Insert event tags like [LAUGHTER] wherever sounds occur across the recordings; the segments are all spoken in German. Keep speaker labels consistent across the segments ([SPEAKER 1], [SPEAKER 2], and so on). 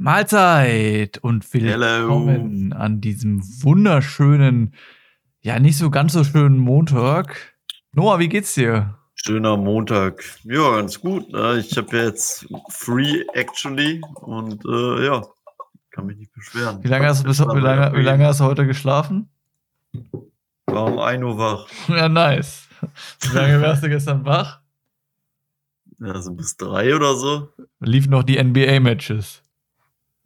[SPEAKER 1] Mahlzeit und willkommen an diesem wunderschönen, ja nicht so ganz so schönen Montag. Noah, wie geht's dir?
[SPEAKER 2] Schöner Montag. Ja, ganz gut. Ne? Ich habe jetzt free actually und äh, ja, kann mich nicht beschweren.
[SPEAKER 1] Wie lange hast, du, bis, wie lange, wie lange hast du heute geschlafen?
[SPEAKER 2] War um 1 Uhr wach. [LAUGHS]
[SPEAKER 1] Ja, nice. Wie lange warst du gestern wach?
[SPEAKER 2] Ja, so bis drei oder so.
[SPEAKER 1] Liefen noch die NBA-Matches.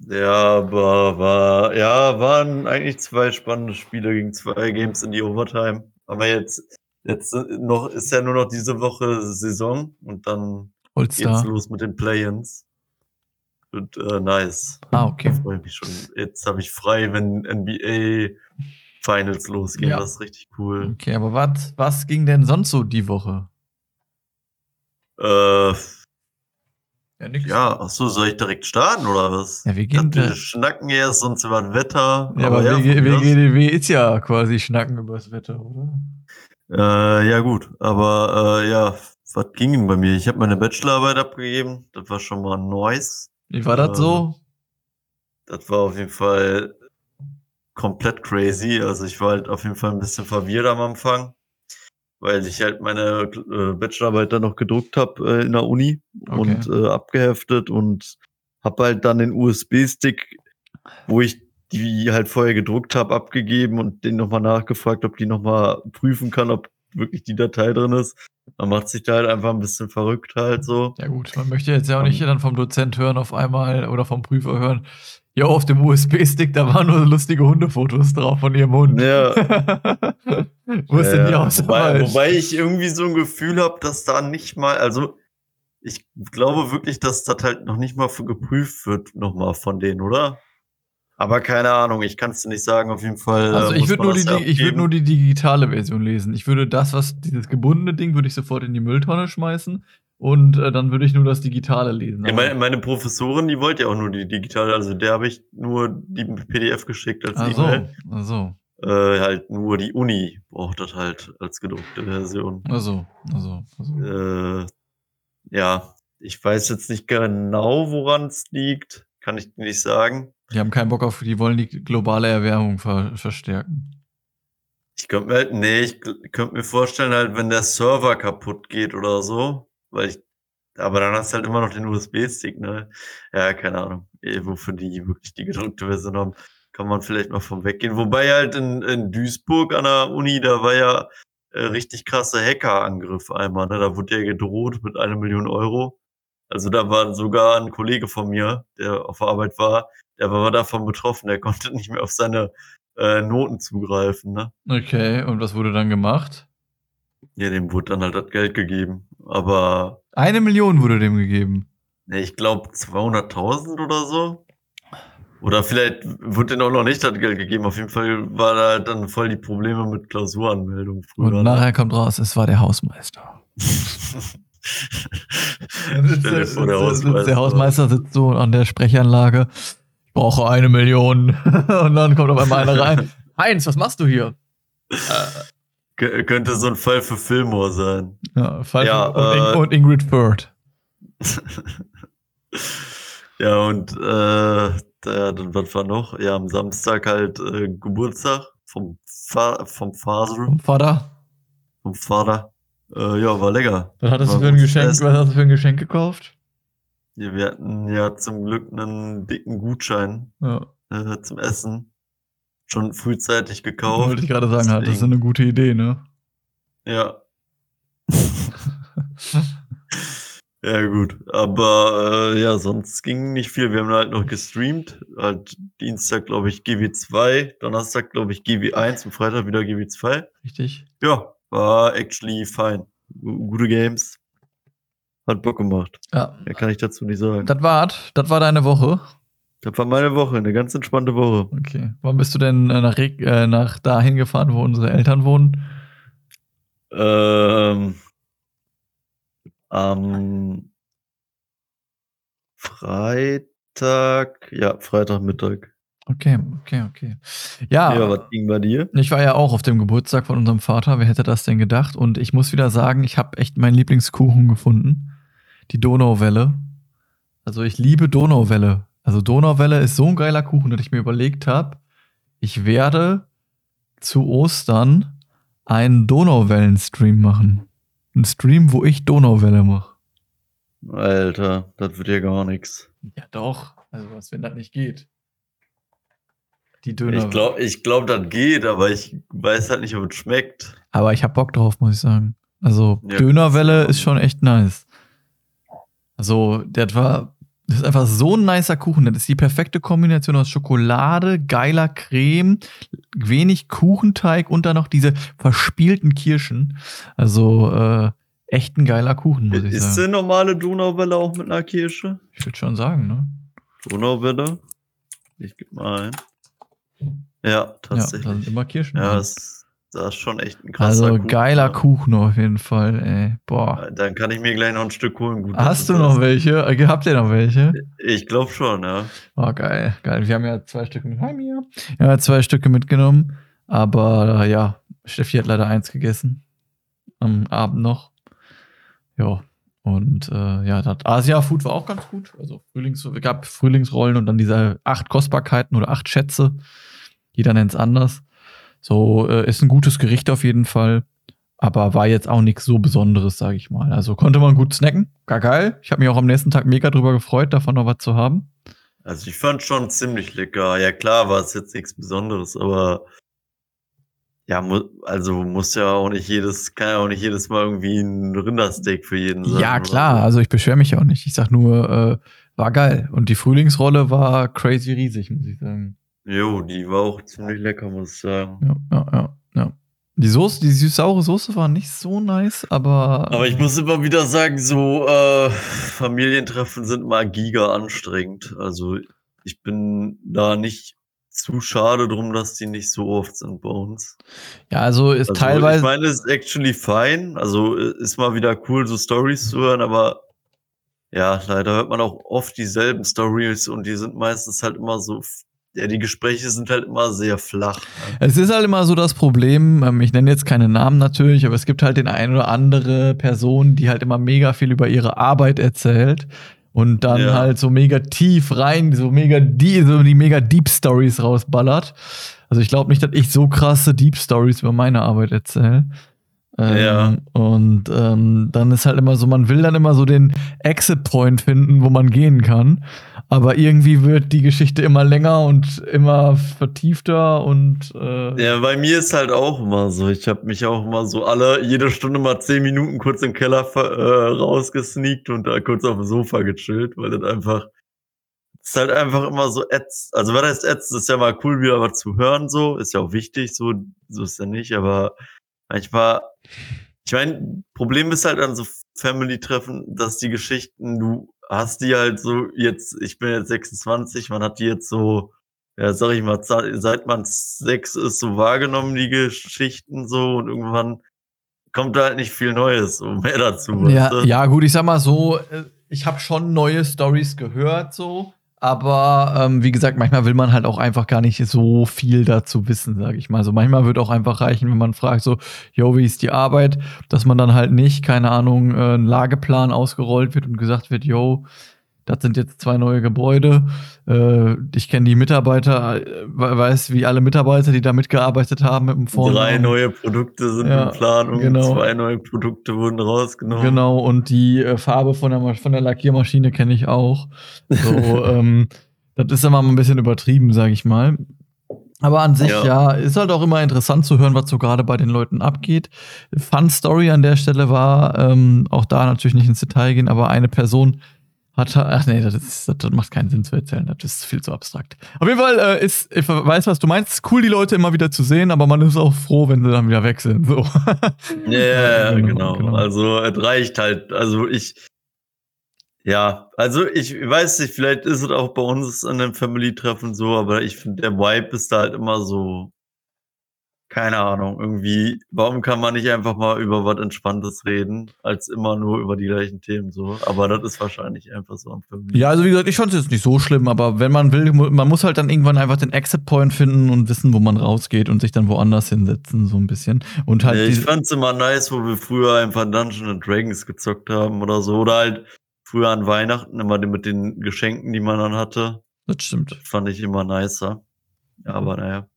[SPEAKER 2] Ja, aber war, ja, waren eigentlich zwei spannende Spiele gegen zwei Games in die Overtime. Aber jetzt, jetzt noch, ist ja nur noch diese Woche Saison und dann
[SPEAKER 1] All-Star.
[SPEAKER 2] geht's los mit den Play-Ins. Und äh, nice.
[SPEAKER 1] Ah, okay.
[SPEAKER 2] Ich freue mich schon. Jetzt habe ich frei, wenn NBA Finals losgehen.
[SPEAKER 1] Ja.
[SPEAKER 2] Das ist richtig cool.
[SPEAKER 1] Okay, aber was, was ging denn sonst so die Woche?
[SPEAKER 2] Äh,
[SPEAKER 1] Ja, nix.
[SPEAKER 2] ja, achso, soll ich direkt starten oder was?
[SPEAKER 1] Ja, wir gehen.
[SPEAKER 2] dachte,
[SPEAKER 1] Ja,
[SPEAKER 2] wir schnacken erst sonst über das Wetter.
[SPEAKER 1] aber
[SPEAKER 2] ja,
[SPEAKER 1] WG,
[SPEAKER 2] von mir aus.
[SPEAKER 1] WGDW ist ja quasi Schnacken übers Wetter, oder?
[SPEAKER 2] Äh, ja, gut. Aber äh, ja, was ging denn bei mir? Ich habe meine Bachelorarbeit abgegeben. Das war schon mal nice.
[SPEAKER 1] Wie war das
[SPEAKER 2] Ähm,
[SPEAKER 1] so?
[SPEAKER 2] Das war auf jeden Fall komplett crazy. Also ich war halt auf jeden Fall ein bisschen verwirrt am Anfang, weil ich halt meine äh, Bachelorarbeit dann noch gedruckt habe äh, in der Uni
[SPEAKER 1] Okay.
[SPEAKER 2] und äh, abgeheftet und habe halt dann den USB-Stick, wo ich die halt vorher gedruckt habe, abgegeben und den nochmal nachgefragt, ob die nochmal prüfen kann, ob wirklich die Datei drin ist. Man macht sich da halt einfach ein bisschen verrückt halt so.
[SPEAKER 1] Ja gut, man möchte jetzt ja auch nicht
[SPEAKER 2] Ähm.
[SPEAKER 1] dann vom Dozent hören auf einmal oder vom Prüfer hören. Ja, auf dem USB-Stick, da waren nur lustige Hundefotos drauf von ihrem Hund.
[SPEAKER 2] Ja. [LAUGHS]
[SPEAKER 1] Wo ist denn die
[SPEAKER 2] Ja,
[SPEAKER 1] Auswahl?
[SPEAKER 2] wobei, wobei ich irgendwie so ein Gefühl habe, dass da nicht mal, also ich glaube wirklich, dass das halt noch nicht mal für geprüft wird, nochmal von denen, oder? Aber keine Ahnung, ich kann es dir nicht sagen, auf jeden Fall.
[SPEAKER 1] Also
[SPEAKER 2] äh,
[SPEAKER 1] ich würde nur, die, ich würd nur die digitale Version lesen. Ich würde das, was dieses gebundene Ding, würde ich sofort in die Mülltonne schmeißen und äh, dann würde ich nur das digitale lesen.
[SPEAKER 2] Ja, meine, meine Professorin, die wollte ja auch nur die digitale, also der habe ich nur die PDF geschickt als E-Mail.
[SPEAKER 1] ach so,
[SPEAKER 2] Äh, halt nur die Uni braucht das halt als gedruckte Version.
[SPEAKER 1] ach so, ach so, ach so.
[SPEAKER 2] Äh, ja, ich weiß jetzt nicht genau, woran es liegt. Kann ich nicht sagen.
[SPEAKER 1] Die haben keinen Bock auf, die wollen die globale Erwärmung ver verstärken.
[SPEAKER 2] Ich könnte mir, halt- nee, ich könnte mir vorstellen, halt, wenn der Server kaputt geht oder so, weil ich, aber dann hast du halt immer noch den USB-Stick, ne? Ja, keine Ahnung, eh, wofür die wirklich die gedrückte Version haben, kann man vielleicht mal von weggehen. Wobei halt in, in Duisburg an der Uni, da war ja äh, richtig krasse Hackerangriff einmal, ne? Da wurde ja gedroht mit einer Million Euro. Also da war sogar ein Kollege von mir, der auf Arbeit war, der war davon betroffen, der konnte nicht mehr auf seine äh, Noten zugreifen, ne?
[SPEAKER 1] Okay, und was wurde dann gemacht?
[SPEAKER 2] Ja, dem wurde dann halt das Geld gegeben. Aber
[SPEAKER 1] Eine Million wurde dem gegeben.
[SPEAKER 2] ich glaube 200.000 oder so. Oder vielleicht wurde denen auch noch nicht das Geld gegeben. Auf jeden Fall war da halt dann voll die Probleme mit Klausuranmeldung früher.
[SPEAKER 1] Und
[SPEAKER 2] ne?
[SPEAKER 1] nachher kommt raus, es war der Hausmeister. [LAUGHS]
[SPEAKER 2] Stell dir vor, der Hausmeister.
[SPEAKER 1] der Hausmeister sitzt so an der Sprechanlage. Ich brauche eine Million. [LAUGHS] und dann kommt auf einmal einer rein. [LAUGHS] Heinz, was machst du hier?
[SPEAKER 2] Könnte so ein Fall für Fillmore sein.
[SPEAKER 1] Ja, Fall
[SPEAKER 2] Ja,
[SPEAKER 1] und, In-
[SPEAKER 2] äh,
[SPEAKER 1] und Ingrid Fürth. [LAUGHS]
[SPEAKER 2] ja, und äh, da, dann was war noch? Ja, am Samstag halt äh, Geburtstag vom, Fa vom Vater.
[SPEAKER 1] Vom Vater.
[SPEAKER 2] Vom Vater. Äh, ja, war lecker.
[SPEAKER 1] Was hattest du
[SPEAKER 2] War
[SPEAKER 1] für ein Geschenk?
[SPEAKER 2] Essen.
[SPEAKER 1] Was hast du für ein Geschenk gekauft?
[SPEAKER 2] Ja, wir hatten ja zum Glück einen dicken Gutschein
[SPEAKER 1] Ja,
[SPEAKER 2] äh, zum Essen. Schon frühzeitig
[SPEAKER 1] wollte
[SPEAKER 2] gekauft.
[SPEAKER 1] ich gerade sagen, das ist
[SPEAKER 2] Deswegen-
[SPEAKER 1] eine gute Idee, ne?
[SPEAKER 2] Ja. [LAUGHS] ja, gut. Aber äh, ja, sonst ging nicht viel. Wir haben halt noch gestreamt. Halt Dienstag, glaube ich, GW2, Donnerstag, glaube ich, GW1 und Freitag wieder GW2.
[SPEAKER 1] Richtig.
[SPEAKER 2] Ja, war actually fine. Gu- Gute Games. Hat Bock gemacht.
[SPEAKER 1] Ja.
[SPEAKER 2] Mehr kann ich dazu nicht sagen.
[SPEAKER 1] Das war's. Das war deine Woche.
[SPEAKER 2] Das war meine Woche, eine ganz entspannte Woche.
[SPEAKER 1] Okay. Wann bist du denn äh, nach, Reg äh, nach dahin gefahren, wo unsere Eltern wohnen?
[SPEAKER 2] Ähm, am Freitag, ja, Freitagmittag.
[SPEAKER 1] Okay, okay, okay. Ja,
[SPEAKER 2] Ja, was ging bei dir?
[SPEAKER 1] ich war ja auch auf dem Geburtstag von unserem Vater. Wer hätte das denn gedacht? Und ich muss wieder sagen, ich habe echt meinen Lieblingskuchen gefunden. Die Donauwelle. Also ich liebe Donauwelle. Also Donauwelle ist so ein geiler Kuchen, dass ich mir überlegt habe, ich werde zu Ostern einen Donauwellen-Stream machen. Ein Stream, wo ich Donauwelle mache.
[SPEAKER 2] Alter, das wird ja gar nichts.
[SPEAKER 1] Ja, doch. Also, was, wenn das nicht geht?
[SPEAKER 2] Die Döner. Ich glaube, ich glaub, das geht, aber ich weiß halt nicht, ob es schmeckt.
[SPEAKER 1] Aber ich habe Bock drauf, muss ich sagen. Also, ja, Dönerwelle ist schon echt nice. Also, der war, das ist einfach so ein nicer Kuchen. Das ist die perfekte Kombination aus Schokolade, geiler Creme, wenig Kuchenteig und dann noch diese verspielten Kirschen. Also, äh, echt ein geiler Kuchen, muss ich
[SPEAKER 2] ist
[SPEAKER 1] sagen.
[SPEAKER 2] Ist eine normale Donauwelle auch mit einer Kirsche?
[SPEAKER 1] Ich würde schon sagen, ne?
[SPEAKER 2] Donauwelle? Ich gebe mal ein. Ja, tatsächlich. Ja, da
[SPEAKER 1] sind immer Kirschen.
[SPEAKER 2] Ja, das, das ist schon echt ein krasser
[SPEAKER 1] Also Kuchen, geiler ja. Kuchen auf jeden Fall, ey. Boah.
[SPEAKER 2] Dann kann ich mir gleich noch ein Stück holen.
[SPEAKER 1] Gut, Hast du noch welche? Äh, habt ihr noch welche?
[SPEAKER 2] Ich glaube schon, ja.
[SPEAKER 1] Oh, geil, geil. Wir haben ja zwei Stücke mit Hi, Mia. Ja, zwei Stücke mitgenommen. Aber ja, Steffi hat leider eins gegessen. Am Abend noch. Ja. Und äh, ja, das Asia-Food war auch ganz gut. Also Frühlings, gab Frühlingsrollen und dann diese acht Kostbarkeiten oder acht Schätze. Jeder nennt es anders. So, äh, ist ein gutes Gericht auf jeden Fall. Aber war jetzt auch nichts so Besonderes, sage ich mal. Also konnte man gut snacken. Gar geil. Ich habe mich auch am nächsten Tag mega drüber gefreut, davon noch was zu haben.
[SPEAKER 2] Also ich fand schon ziemlich lecker. Ja klar, war es jetzt nichts Besonderes, aber ja, mu also muss ja auch nicht jedes, kann ja auch nicht jedes Mal irgendwie ein Rindersteak für jeden
[SPEAKER 1] sein. Ja, klar, also ich beschwere mich auch nicht. Ich sag nur, äh, war geil. Und die Frühlingsrolle war crazy riesig, muss ich sagen.
[SPEAKER 2] Jo, die war auch ziemlich lecker, muss ich sagen.
[SPEAKER 1] Ja, ja, ja, ja. Die Soße, die süß-saure Soße war nicht so nice, aber.
[SPEAKER 2] Aber ich muss immer wieder sagen, so äh, Familientreffen sind mal giga anstrengend. Also ich bin da nicht zu schade drum, dass die nicht so oft sind bei uns.
[SPEAKER 1] Ja, also ist also, teilweise. Ich
[SPEAKER 2] meine, es ist actually fine. Also ist mal wieder cool, so Stories zu hören, aber ja, leider hört man auch oft dieselben Stories und die sind meistens halt immer so. Ja, die Gespräche sind halt immer sehr flach.
[SPEAKER 1] Ne? Es ist halt immer so das Problem, ähm, ich nenne jetzt keine Namen natürlich, aber es gibt halt den ein oder andere Person, die halt immer mega viel über ihre Arbeit erzählt und dann ja. halt so mega tief rein, so mega die, so die mega Deep Stories rausballert. Also ich glaube nicht, dass ich so krasse Deep Stories über meine Arbeit erzähle. Ähm, ja. Und ähm, dann ist halt immer so, man will dann immer so den Exit Point finden, wo man gehen kann. Aber irgendwie wird die Geschichte immer länger und immer vertiefter und äh
[SPEAKER 2] ja, bei mir ist halt auch immer so. Ich habe mich auch immer so alle jede Stunde mal zehn Minuten kurz im Keller äh, rausgesneakt und da kurz auf dem Sofa gechillt, weil das einfach ist halt einfach immer so ätz. Also was heißt ätz? Ist ja mal cool, wieder was zu hören, so ist ja auch wichtig, so so ist ja nicht. Aber manchmal ich meine, Problem ist halt an so Family-Treffen, dass die Geschichten, du hast die halt so jetzt, ich bin jetzt 26, man hat die jetzt so, ja, sag ich mal, seit man sechs ist, so wahrgenommen, die Geschichten so und irgendwann kommt da halt nicht viel Neues so mehr dazu.
[SPEAKER 1] Ja, ja gut, ich sag mal so, äh, ich habe schon neue Stories gehört so, aber ähm, wie gesagt, manchmal will man halt auch einfach gar nicht so viel dazu wissen, sage ich mal. Also manchmal wird auch einfach reichen, wenn man fragt so, yo, wie ist die Arbeit, dass man dann halt nicht, keine Ahnung, äh, ein Lageplan ausgerollt wird und gesagt wird, yo, das sind jetzt zwei neue Gebäude. Äh, ich kenne die Mitarbeiter, äh, weiß, wie alle Mitarbeiter, die da mitgearbeitet haben mit dem
[SPEAKER 2] Vornamen. Drei neue Produkte sind ja, in Planung, genau. zwei neue Produkte wurden rausgenommen.
[SPEAKER 1] Genau, und die äh, Farbe von der, von der Lackiermaschine kenne ich auch. So, [LAUGHS] ähm, das ist immer ein bisschen übertrieben, sage ich mal. Aber an sich, ja. ja. ist halt auch immer interessant zu hören, was so gerade bei den Leuten abgeht. Fun Story an der Stelle war, ähm, auch da natürlich nicht ins Detail gehen, aber eine Person, hat, ach nee, das, ist, das, macht keinen Sinn zu erzählen. Das ist viel zu abstrakt. Auf jeden Fall äh, ist, ich weiß, was du meinst. Es ist cool, die Leute immer wieder zu sehen, aber man ist auch froh, wenn sie dann wieder weg sind. So. [LAUGHS]
[SPEAKER 2] Ja, yeah, genau, genau, genau. Also es reicht halt. Also ich, ja, also ich weiß nicht, vielleicht ist es auch bei uns an einem Family-Treffen so, aber ich finde, der Vibe ist da halt immer so keine Ahnung, irgendwie, warum kann man nicht einfach mal über was Entspanntes reden, als immer nur über die gleichen Themen so? Aber das ist wahrscheinlich einfach so am
[SPEAKER 1] Film. Ja, also wie gesagt, ich fand es jetzt nicht so schlimm, aber wenn man will, man muss halt dann irgendwann einfach den Exit-Point finden und wissen, wo man rausgeht und sich dann woanders hinsetzen, so ein bisschen. Und halt.
[SPEAKER 2] Ja, ich fand's immer nice, wo wir früher einfach Dungeons and Dragons gezockt haben oder so. Oder halt früher an Weihnachten immer mit den Geschenken, die man dann hatte.
[SPEAKER 1] Das stimmt.
[SPEAKER 2] Das fand ich immer nicer. Aber naja.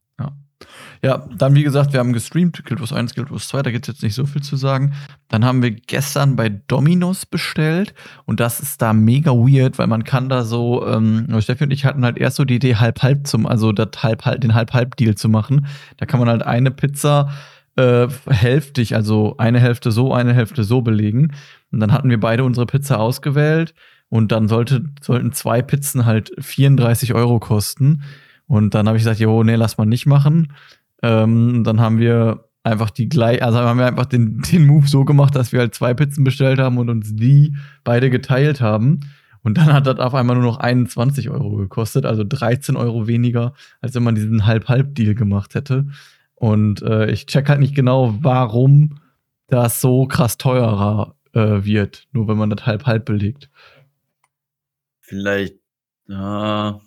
[SPEAKER 1] Ja. Dann wie gesagt, wir haben gestreamt, Guild Wars 1, Guild Wars 2, da gibt es jetzt nicht so viel zu sagen. Dann haben wir gestern bei Domino's bestellt und das ist da mega weird, weil man kann da so, ähm, Steffi und ich hatten halt erst so die Idee, halb-halb zum, also das halb, halb, den halb-halb-Deal zu machen. Da kann man halt eine Pizza äh, hälftig, also eine Hälfte so, eine Hälfte so belegen. Und dann hatten wir beide unsere Pizza ausgewählt und dann sollte, sollten zwei Pizzen halt 34 Euro kosten. Und dann habe ich gesagt, jo, nee, lass mal nicht machen. Ähm, dann haben wir einfach die gleich, also haben wir einfach den, [LAUGHS] den Move so gemacht, dass wir halt zwei Pizzen bestellt haben und uns die beide geteilt haben. Und dann hat das auf einmal nur noch 21 Euro gekostet, also 13 Euro weniger, als wenn man diesen Halb-Halb-Deal gemacht hätte. Und äh, ich check halt nicht genau, warum das so krass teurer äh, wird, nur wenn man das halb-halb belegt.
[SPEAKER 2] Vielleicht, ja.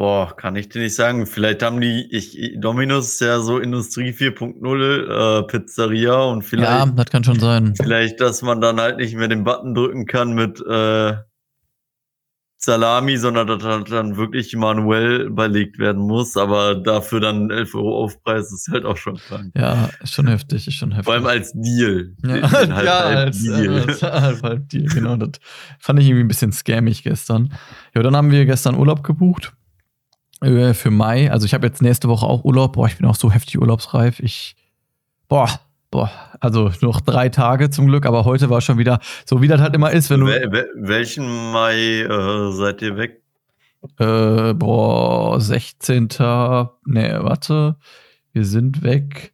[SPEAKER 2] Boah, kann ich dir nicht sagen. Vielleicht haben die, ich, Dominus ist ja so Industrie 4.0 äh, Pizzeria und vielleicht. Ja,
[SPEAKER 1] das kann schon sein.
[SPEAKER 2] Vielleicht, dass man dann halt nicht mehr den Button drücken kann mit äh, Salami, sondern dass das dann wirklich manuell belegt werden muss, aber dafür dann 11 Euro Aufpreis ist halt auch schon krank.
[SPEAKER 1] Ja, ist schon heftig, ist schon heftig.
[SPEAKER 2] Vor allem als Deal.
[SPEAKER 1] Ja, ja [LAUGHS] als, Deal. Als, als halb Deal, genau. Das fand ich irgendwie ein bisschen scammig gestern. Ja, dann haben wir gestern Urlaub gebucht äh, für Mai. Also ich habe jetzt nächste Woche auch Urlaub. Boah, ich bin auch so heftig urlaubsreif. Ich, boah, boah, also noch drei Tage zum Glück, aber heute war schon wieder, so wie das halt immer ist, wenn du.
[SPEAKER 2] Wel welchen Mai äh, seid ihr weg?
[SPEAKER 1] Äh, boah, 16. Nee, warte. Wir sind weg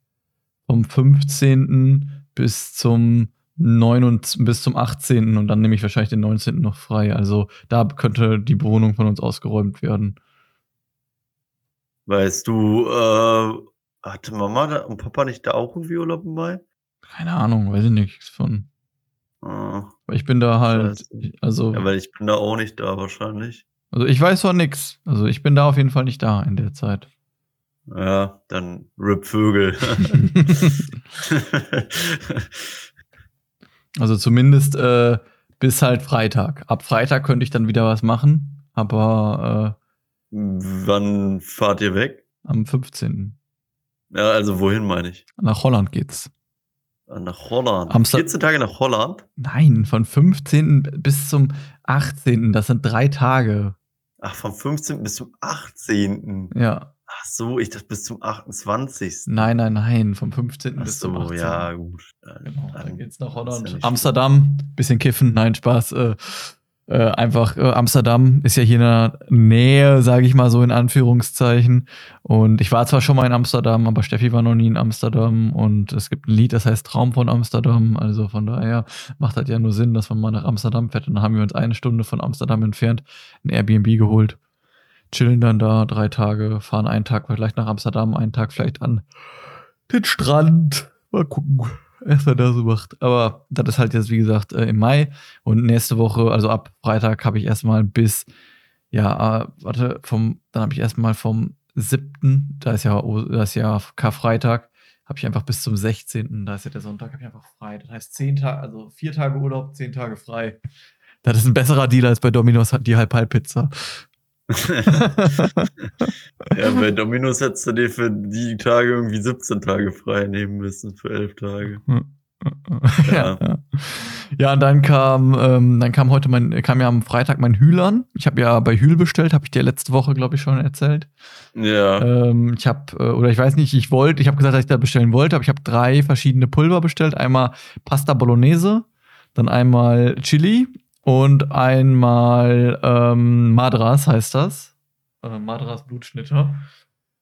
[SPEAKER 1] vom 15. bis zum 9. bis zum 18. und dann nehme ich wahrscheinlich den 19. noch frei. Also da könnte die Wohnung von uns ausgeräumt werden.
[SPEAKER 2] Weißt du, äh, hatte Mama und Papa nicht da auch irgendwie Urlaub im Mai?
[SPEAKER 1] Keine Ahnung, weiß ich nichts von. Ah, ich bin da halt, also.
[SPEAKER 2] Ja, weil ich bin da auch nicht da wahrscheinlich.
[SPEAKER 1] Also ich weiß von nix. Also ich bin da auf jeden Fall nicht da in der Zeit.
[SPEAKER 2] Ja, dann Rip Vögel. [LAUGHS]
[SPEAKER 1] also zumindest äh, bis halt Freitag. Ab Freitag könnte ich dann wieder was machen, aber äh,
[SPEAKER 2] Wann fahrt ihr weg?
[SPEAKER 1] Am 15.
[SPEAKER 2] Ja, also wohin meine ich?
[SPEAKER 1] Nach Holland geht's.
[SPEAKER 2] Ah, nach Holland.
[SPEAKER 1] Amster
[SPEAKER 2] 14 Tage nach Holland?
[SPEAKER 1] Nein, von 15. bis zum 18. Das sind drei Tage.
[SPEAKER 2] Ach, vom 15. bis zum 18.
[SPEAKER 1] Ja.
[SPEAKER 2] Ach so, ich dachte bis zum 28.
[SPEAKER 1] Nein, nein, nein, vom 15.
[SPEAKER 2] Ach
[SPEAKER 1] bis zum 18.
[SPEAKER 2] ja, gut.
[SPEAKER 1] Ja, genau, dann, dann geht's nach Holland. Ja Amsterdam, bisschen kiffen, nein, Spaß. Äh, äh, einfach äh, Amsterdam ist ja hier in der Nähe, sage ich mal so in Anführungszeichen. Und ich war zwar schon mal in Amsterdam, aber Steffi war noch nie in Amsterdam. Und es gibt ein Lied, das heißt Traum von Amsterdam. Also von daher macht das ja nur Sinn, dass man mal nach Amsterdam fährt. Und dann haben wir uns eine Stunde von Amsterdam entfernt ein Airbnb geholt. Chillen dann da drei Tage, fahren einen Tag vielleicht nach Amsterdam, einen Tag vielleicht an den Strand. Mal gucken erstmal da so macht. Aber das ist halt jetzt, wie gesagt, äh, im Mai. Und nächste Woche, also ab Freitag, habe ich erstmal bis, ja, äh, warte, vom, dann habe ich erstmal vom 7., da ist ja, da ist ja Karfreitag, habe ich einfach bis zum 16., da ist ja der Sonntag, habe ich einfach frei. Das heißt, zehn Tage, also vier Tage Urlaub, zehn Tage frei. Das ist ein besserer Deal als bei Domino's die Halb-Halb-Pizza. [LAUGHS]
[SPEAKER 2] ja, bei Dominos hättest du dir für die Tage irgendwie 17 Tage frei nehmen müssen, für 11 Tage. [LAUGHS]
[SPEAKER 1] Ja. ja. ja, und dann kam, ähm, dann kam heute mein, kam ja am Freitag mein Hühl an. Ich habe ja bei Hühl bestellt, habe ich dir letzte Woche, glaube ich, schon erzählt.
[SPEAKER 2] Ja.
[SPEAKER 1] Ähm, ich habe, äh, oder ich weiß nicht, ich wollte, ich habe gesagt, dass ich da bestellen wollte, aber ich habe drei verschiedene Pulver bestellt. Einmal Pasta Bolognese, dann einmal Chili und einmal ähm, Madras heißt das. Äh, Madras Blutschnitter.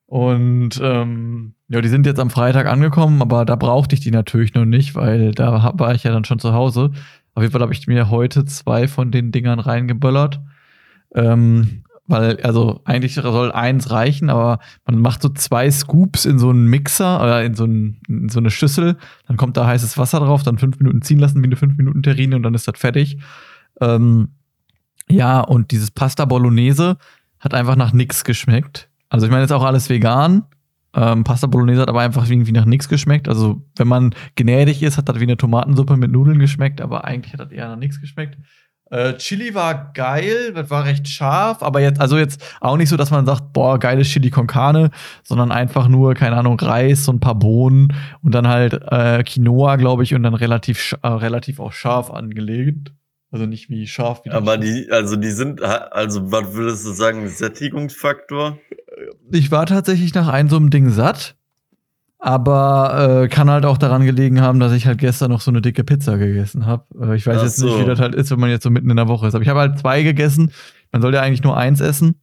[SPEAKER 1] Und ähm, ja, die sind jetzt am Freitag angekommen, aber da brauchte ich die natürlich noch nicht, weil da war ich ja dann schon zu Hause. Auf jeden Fall habe ich mir heute zwei von den Dingern reingeböllert. Ähm, weil, also eigentlich soll eins reichen, aber man macht so zwei Scoops in so einen Mixer oder in so, ein, in so eine Schüssel, dann kommt da heißes Wasser drauf, dann fünf Minuten ziehen lassen wie eine fünf Minuten Terrine und dann ist das fertig. Ähm, ja, und dieses Pasta Bolognese hat einfach nach nichts geschmeckt. Also ich meine, jetzt auch alles vegan. Ähm, Pasta Bolognese hat aber einfach irgendwie nach nichts geschmeckt. Also wenn man gnädig ist, hat das wie eine Tomatensuppe mit Nudeln geschmeckt, aber eigentlich hat das eher nach nichts geschmeckt. Äh, Chili war geil, das war recht scharf, aber jetzt, also jetzt auch nicht so, dass man sagt, boah, geiles Chili con Carne, sondern einfach nur, keine Ahnung, Reis, so ein paar Bohnen und dann halt äh, Quinoa, glaube ich, und dann relativ, äh, relativ auch scharf angelegt. Also nicht wie scharf. Wie
[SPEAKER 2] aber die, also die sind, also was würdest du sagen, Sättigungsfaktor?
[SPEAKER 1] Ich war tatsächlich nach einem so einem Ding satt. Aber äh, kann halt auch daran gelegen haben, dass ich halt gestern noch so eine dicke Pizza gegessen habe. Äh, ich weiß Ach jetzt nicht, wie das halt ist, wenn man jetzt so mitten in der Woche ist. Aber ich habe halt zwei gegessen. Man soll ja eigentlich nur eins essen.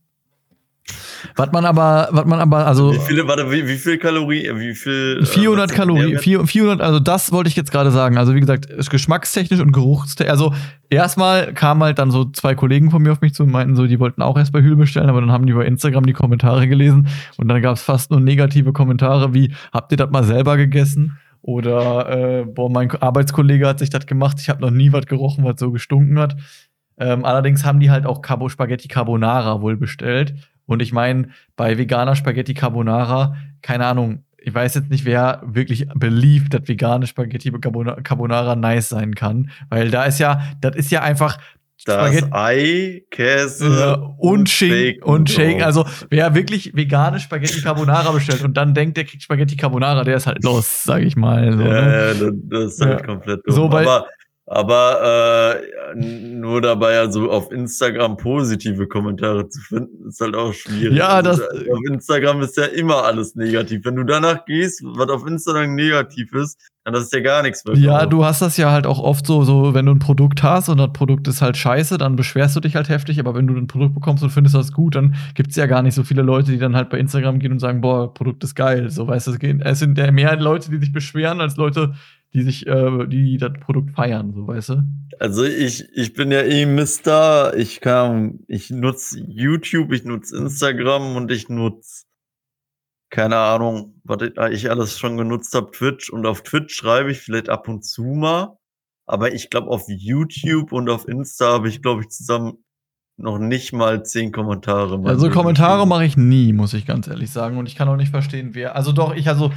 [SPEAKER 1] Was man aber, was man aber, also.
[SPEAKER 2] Wie viele, warte, wie, wie viel Kalorien, wie viel?
[SPEAKER 1] 400 äh, Kalorien, 400, also das wollte ich jetzt gerade sagen. Also wie gesagt, ist geschmackstechnisch und geruchstechnisch. Also erstmal kamen halt dann so zwei Kollegen von mir auf mich zu und meinten so, die wollten auch erst bei Hühl bestellen, aber dann haben die bei Instagram die Kommentare gelesen und dann gab es fast nur negative Kommentare wie, habt ihr das mal selber gegessen? Oder, äh, boah, mein Arbeitskollege hat sich das gemacht, ich habe noch nie was gerochen, was so gestunken hat. Ähm, allerdings haben die halt auch Cabo Spaghetti Carbonara wohl bestellt. Und ich meine, bei veganer Spaghetti Carbonara, keine Ahnung, ich weiß jetzt nicht, wer wirklich beliebt, dass vegane Spaghetti Carbonara nice sein kann, weil da ist ja, das ist ja einfach
[SPEAKER 2] das Spaghetti Ei, Käse
[SPEAKER 1] äh, und Schinken und Schinken. Also wer wirklich vegane Spaghetti Carbonara bestellt und dann denkt, der kriegt Spaghetti Carbonara, der ist halt los, sag ich mal. So,
[SPEAKER 2] ja, ne? ja, das ist halt ja. komplett dumm.
[SPEAKER 1] So,
[SPEAKER 2] Aber aber äh, nur dabei also auf Instagram positive Kommentare zu finden, ist halt auch schwierig.
[SPEAKER 1] Ja,
[SPEAKER 2] also
[SPEAKER 1] das
[SPEAKER 2] also auf Instagram ist ja immer alles negativ. Wenn du danach gehst, was auf Instagram negativ ist, dann ist ja gar nichts
[SPEAKER 1] mehr. Ja, du hast das ja halt auch oft so, so, wenn du ein Produkt hast und das Produkt ist halt scheiße, dann beschwerst du dich halt heftig, aber wenn du ein Produkt bekommst und findest das gut, dann gibt es ja gar nicht so viele Leute, die dann halt bei Instagram gehen und sagen, boah, Produkt ist geil. So weißt du, es sind ja mehr Leute, die sich beschweren, als Leute, die sich, äh, die das Produkt feiern, so weißt du?
[SPEAKER 2] Also ich, ich bin ja eh Mister. Ich kann, ich nutze YouTube, ich nutze Instagram und ich nutze, keine Ahnung, was ich alles schon genutzt habe, Twitch. Und auf Twitch schreibe ich vielleicht ab und zu mal. Aber ich glaube, auf YouTube und auf Insta habe ich, glaube ich, zusammen noch nicht mal zehn Kommentare.
[SPEAKER 1] Also Kommentare mache ich nie, muss ich ganz ehrlich sagen. Und ich kann auch nicht verstehen, wer. Also doch, ich, also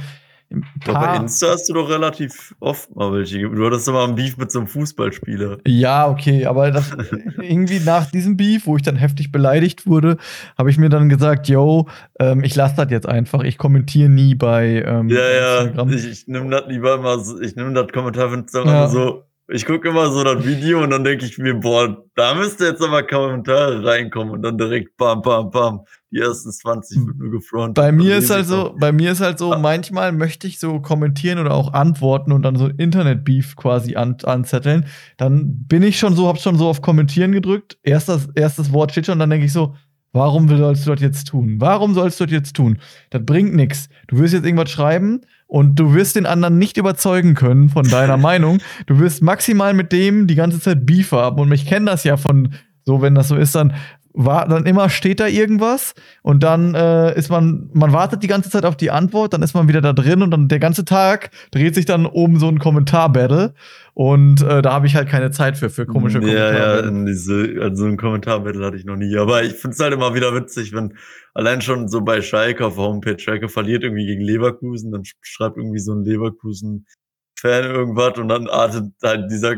[SPEAKER 2] bei Insta hast du doch relativ oft mal welche. Du hattest doch mal einen Beef mit so einem Fußballspieler.
[SPEAKER 1] Ja, okay, aber das, [LAUGHS] irgendwie nach diesem Beef, wo ich dann heftig beleidigt wurde, habe ich mir dann gesagt, yo, ähm, ich lasse das jetzt einfach. Ich kommentiere nie bei
[SPEAKER 2] ähm, ja, Instagram. Ja, ich, ich nehme das lieber immer so, ich nehme das Kommentarfenster ja. so ich gucke immer so das Video und dann denke ich mir, boah, da müsste jetzt aber Kommentare reinkommen und dann direkt bam, bam, bam. Die ersten 20 wird nur gefrontet.
[SPEAKER 1] Bei mir ist halt so, bei mir ist halt so, manchmal möchte ich so kommentieren oder auch antworten und dann so Internet-Beef quasi an, anzetteln. Dann bin ich schon so, hab schon so auf Kommentieren gedrückt. Erstes, erstes Wort steht schon, dann denke ich so, Warum sollst du das jetzt tun? Warum sollst du das jetzt tun? Das bringt nichts. Du wirst jetzt irgendwas schreiben und du wirst den anderen nicht überzeugen können von deiner Meinung. Du wirst maximal mit dem die ganze Zeit Beef haben. Und ich kenne das ja von so, wenn das so ist, dann war dann immer steht da irgendwas? Und dann äh, ist man, man wartet die ganze Zeit auf die Antwort, dann ist man wieder da drin und dann der ganze Tag dreht sich dann um so ein Kommentar-Battle. Und äh, da habe ich halt keine Zeit für, für komische
[SPEAKER 2] Kommentare. Ja, ja, diese, also ein Kommentar-Battle hatte ich noch nie, aber ich finde es halt immer wieder witzig, wenn allein schon so bei Schalke auf der Homepage, Schalke verliert irgendwie gegen Leverkusen, dann schreibt irgendwie so ein Leverkusen-Fan irgendwas und dann artet halt dieser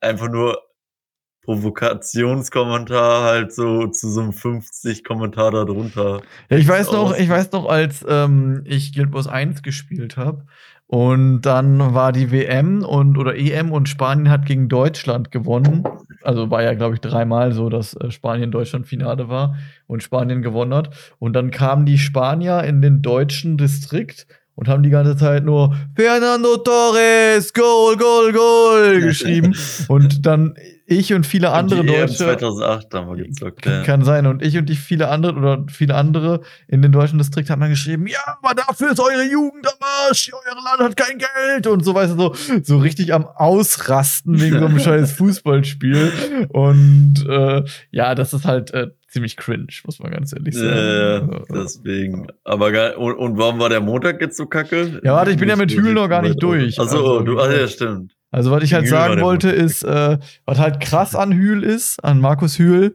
[SPEAKER 2] einfach nur Provokationskommentar halt so zu so einem 50 Kommentar darunter.
[SPEAKER 1] Ja, ich weiß noch, ich weiß noch, als ähm, ich Guild Wars 1 gespielt habe und dann war die WM und oder EM und Spanien hat gegen Deutschland gewonnen. Also war ja, glaube ich, dreimal so, dass äh, Spanien Deutschland Finale war und Spanien gewonnen hat. Und dann kamen die Spanier in den deutschen Distrikt und haben die ganze Zeit nur Fernando Torres, Goal, Goal, Goal [LAUGHS] geschrieben. und dann ich und viele andere und die Deutsche.
[SPEAKER 2] 2008 haben wir gezockt,
[SPEAKER 1] ja. Kann sein. Und ich und die viele andere oder viele andere in den deutschen Distrikt haben dann geschrieben, ja, aber dafür ist eure Jugend am Arsch, euer Land hat kein Geld und so weißt du, so, so richtig am Ausrasten wegen so einem [LAUGHS] scheiß Fußballspiel. Und äh, ja, das ist halt äh, ziemlich cringe, muss man ganz ehrlich sagen.
[SPEAKER 2] Ja, ja deswegen. Aber. Und, und, warum war der Montag jetzt so kacke?
[SPEAKER 1] Ja, warte, ich bin ja mit Hühl noch gar nicht durch.
[SPEAKER 2] Achso, also, du, ach ja, stimmt.
[SPEAKER 1] Also, was ich halt sagen wollte, ist, äh, was halt krass an Hühl ist, an Markus Hühl,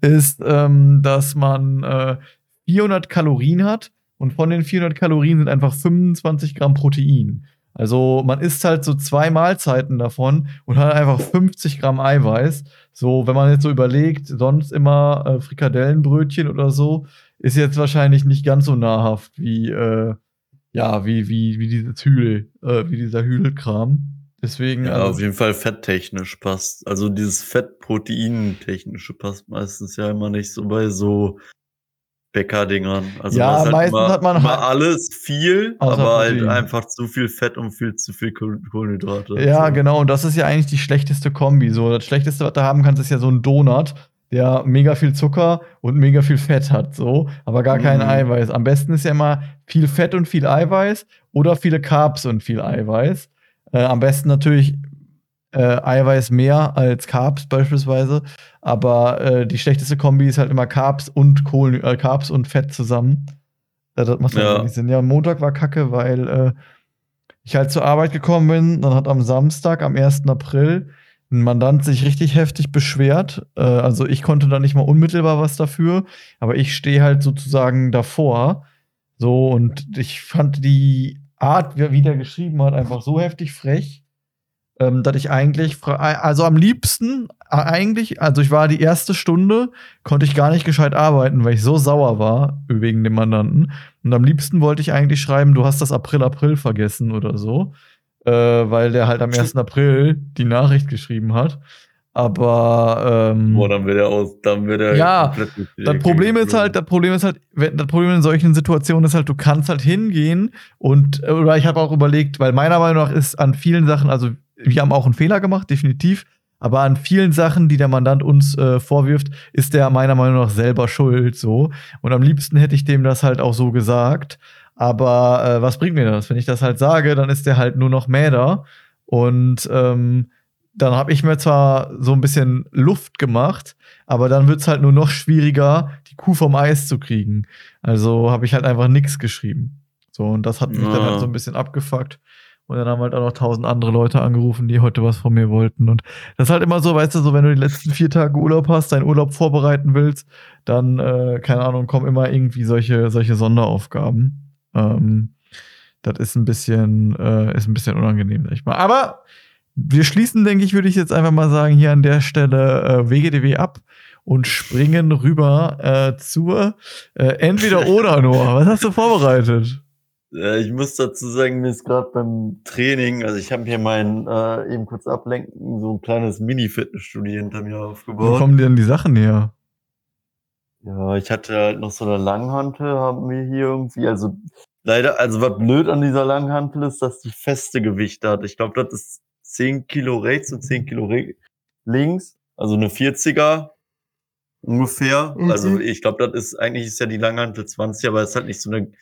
[SPEAKER 1] ist, ähm, dass man äh, 400 Kalorien hat und von den 400 Kalorien sind einfach 25 Gramm Protein. Also man isst halt so zwei Mahlzeiten davon und hat einfach 50 Gramm Eiweiß. So, wenn man jetzt so überlegt, sonst immer äh, Frikadellenbrötchen oder so, ist jetzt wahrscheinlich nicht ganz so nahrhaft wie, äh, ja, wie, wie, wie dieses Hühl, äh, wie dieser Hühlkram. Deswegen.
[SPEAKER 2] Ja, also, auf jeden Fall fetttechnisch passt. Also dieses Fett-Protein-technische passt meistens ja immer nicht so bei so Bäckerdingern. Also
[SPEAKER 1] ja,
[SPEAKER 2] halt
[SPEAKER 1] meistens
[SPEAKER 2] immer,
[SPEAKER 1] hat man halt
[SPEAKER 2] alles viel, aber halt
[SPEAKER 1] Protein.
[SPEAKER 2] einfach zu viel Fett und viel zu viel Kohl- Kohlenhydrate.
[SPEAKER 1] Ja,
[SPEAKER 2] So.
[SPEAKER 1] genau. Und das ist ja eigentlich die schlechteste Kombi. So, das Schlechteste, was du haben kannst, ist ja so ein Donut, der mega viel Zucker und mega viel Fett hat, so, aber gar kein
[SPEAKER 2] Mhm.
[SPEAKER 1] Eiweiß. Am besten ist ja immer viel Fett und viel Eiweiß oder viele Carbs und viel Eiweiß. Äh, am besten natürlich äh, Eiweiß mehr als Carbs beispielsweise. Aber äh, die schlechteste Kombi ist halt immer Carbs und Kohlen, äh, Carbs und Fett zusammen. Das macht
[SPEAKER 2] Ja.
[SPEAKER 1] wenig Sinn. Ja, Montag war kacke, weil äh, ich halt zur Arbeit gekommen bin. Dann hat am Samstag, am 1. April, ein Mandant sich richtig heftig beschwert. Äh, also ich konnte da nicht mal unmittelbar was dafür, aber ich stehe halt sozusagen davor. So, und ich fand die Art, wie er wieder geschrieben hat, einfach so heftig frech, ähm, dass ich eigentlich, fra- also am liebsten, äh, eigentlich, also ich war die erste Stunde, konnte ich gar nicht gescheit arbeiten, weil ich so sauer war wegen dem Mandanten. Und am liebsten wollte ich eigentlich schreiben, du hast das April, April vergessen oder so, äh, weil der halt am 1. April die Nachricht geschrieben hat. Aber ähm,
[SPEAKER 2] Boah, dann wird er aus, dann wird er
[SPEAKER 1] Ja, das Problem ist halt, das Problem ist halt, wenn, das Problem in solchen Situationen ist halt, du kannst halt hingehen und, äh, oder ich habe auch überlegt, weil meiner Meinung nach ist an vielen Sachen, also wir haben auch einen Fehler gemacht, definitiv, aber an vielen Sachen, die der Mandant uns äh, vorwirft, ist der meiner Meinung nach selber schuld, so. Und am liebsten hätte ich dem das halt auch so gesagt. Aber äh, was bringt mir das? Wenn ich das halt sage, dann ist der halt nur noch Mäder. Und ähm, dann habe ich mir zwar so ein bisschen Luft gemacht, aber dann wird es halt nur noch schwieriger, die Kuh vom Eis zu kriegen. Also habe ich halt einfach nichts geschrieben. So, und das hat mich dann
[SPEAKER 2] Ja.
[SPEAKER 1] halt so ein bisschen abgefuckt. Und dann haben halt auch noch tausend andere Leute angerufen, die heute was von mir wollten. Und das ist halt immer so, weißt du, so wenn du die letzten vier Tage Urlaub hast, deinen Urlaub vorbereiten willst, dann, äh, keine Ahnung, kommen immer irgendwie solche, solche Sonderaufgaben. Ähm, das ist ein bisschen, äh, ist ein bisschen unangenehm, sag ich mal. Aber wir schließen, denke ich, würde ich jetzt einfach mal sagen, hier an der Stelle äh, WGDW ab und springen rüber äh, zur äh, entweder oder Noah. Was hast du vorbereitet?
[SPEAKER 2] Äh, ich muss dazu sagen, mir ist gerade beim Training, also ich habe hier mein, äh, eben kurz ablenken, so ein kleines Mini-Fitnessstudio hinter mir
[SPEAKER 1] Wo
[SPEAKER 2] aufgebaut.
[SPEAKER 1] kommen dir denn die Sachen her?
[SPEAKER 2] Ja, ich hatte halt noch so eine Langhantel, haben wir hier irgendwie, also leider, also was blöd an dieser Langhantel ist, dass die feste Gewichte hat. Ich glaube, das ist 10 Kilo rechts und 10 Kilo links, also eine 40er ungefähr.
[SPEAKER 1] Okay.
[SPEAKER 2] Also ich glaube, das ist, eigentlich ist ja die Langhantel 20, aber es halt nicht so eine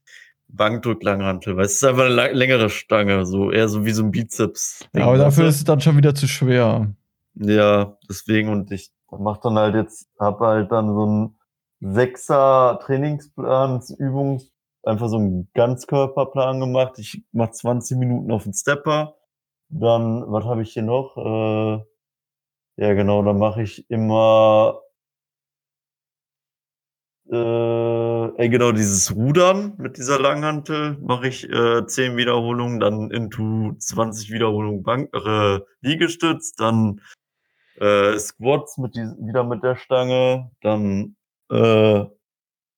[SPEAKER 2] Bankdrücklanghantel, weil es ist einfach eine längere Stange, so eher so wie so ein Bizeps.
[SPEAKER 1] Ja, aber dafür ist es dann schon wieder zu schwer.
[SPEAKER 2] Ja, deswegen und ich mach dann halt jetzt, hab halt dann so ein Sechser Trainingsplan, Übungs, einfach so einen Ganzkörperplan gemacht. Ich mach 20 Minuten auf den Stepper. Dann, was habe ich hier noch? Äh, ja, genau, dann mache ich immer äh, genau, dieses Rudern mit dieser Langhantel mache ich äh, 10 Wiederholungen, dann into 20 Wiederholungen Bank, äh, Liegestütz, dann äh, Squats mit die, wieder mit der Stange, dann äh,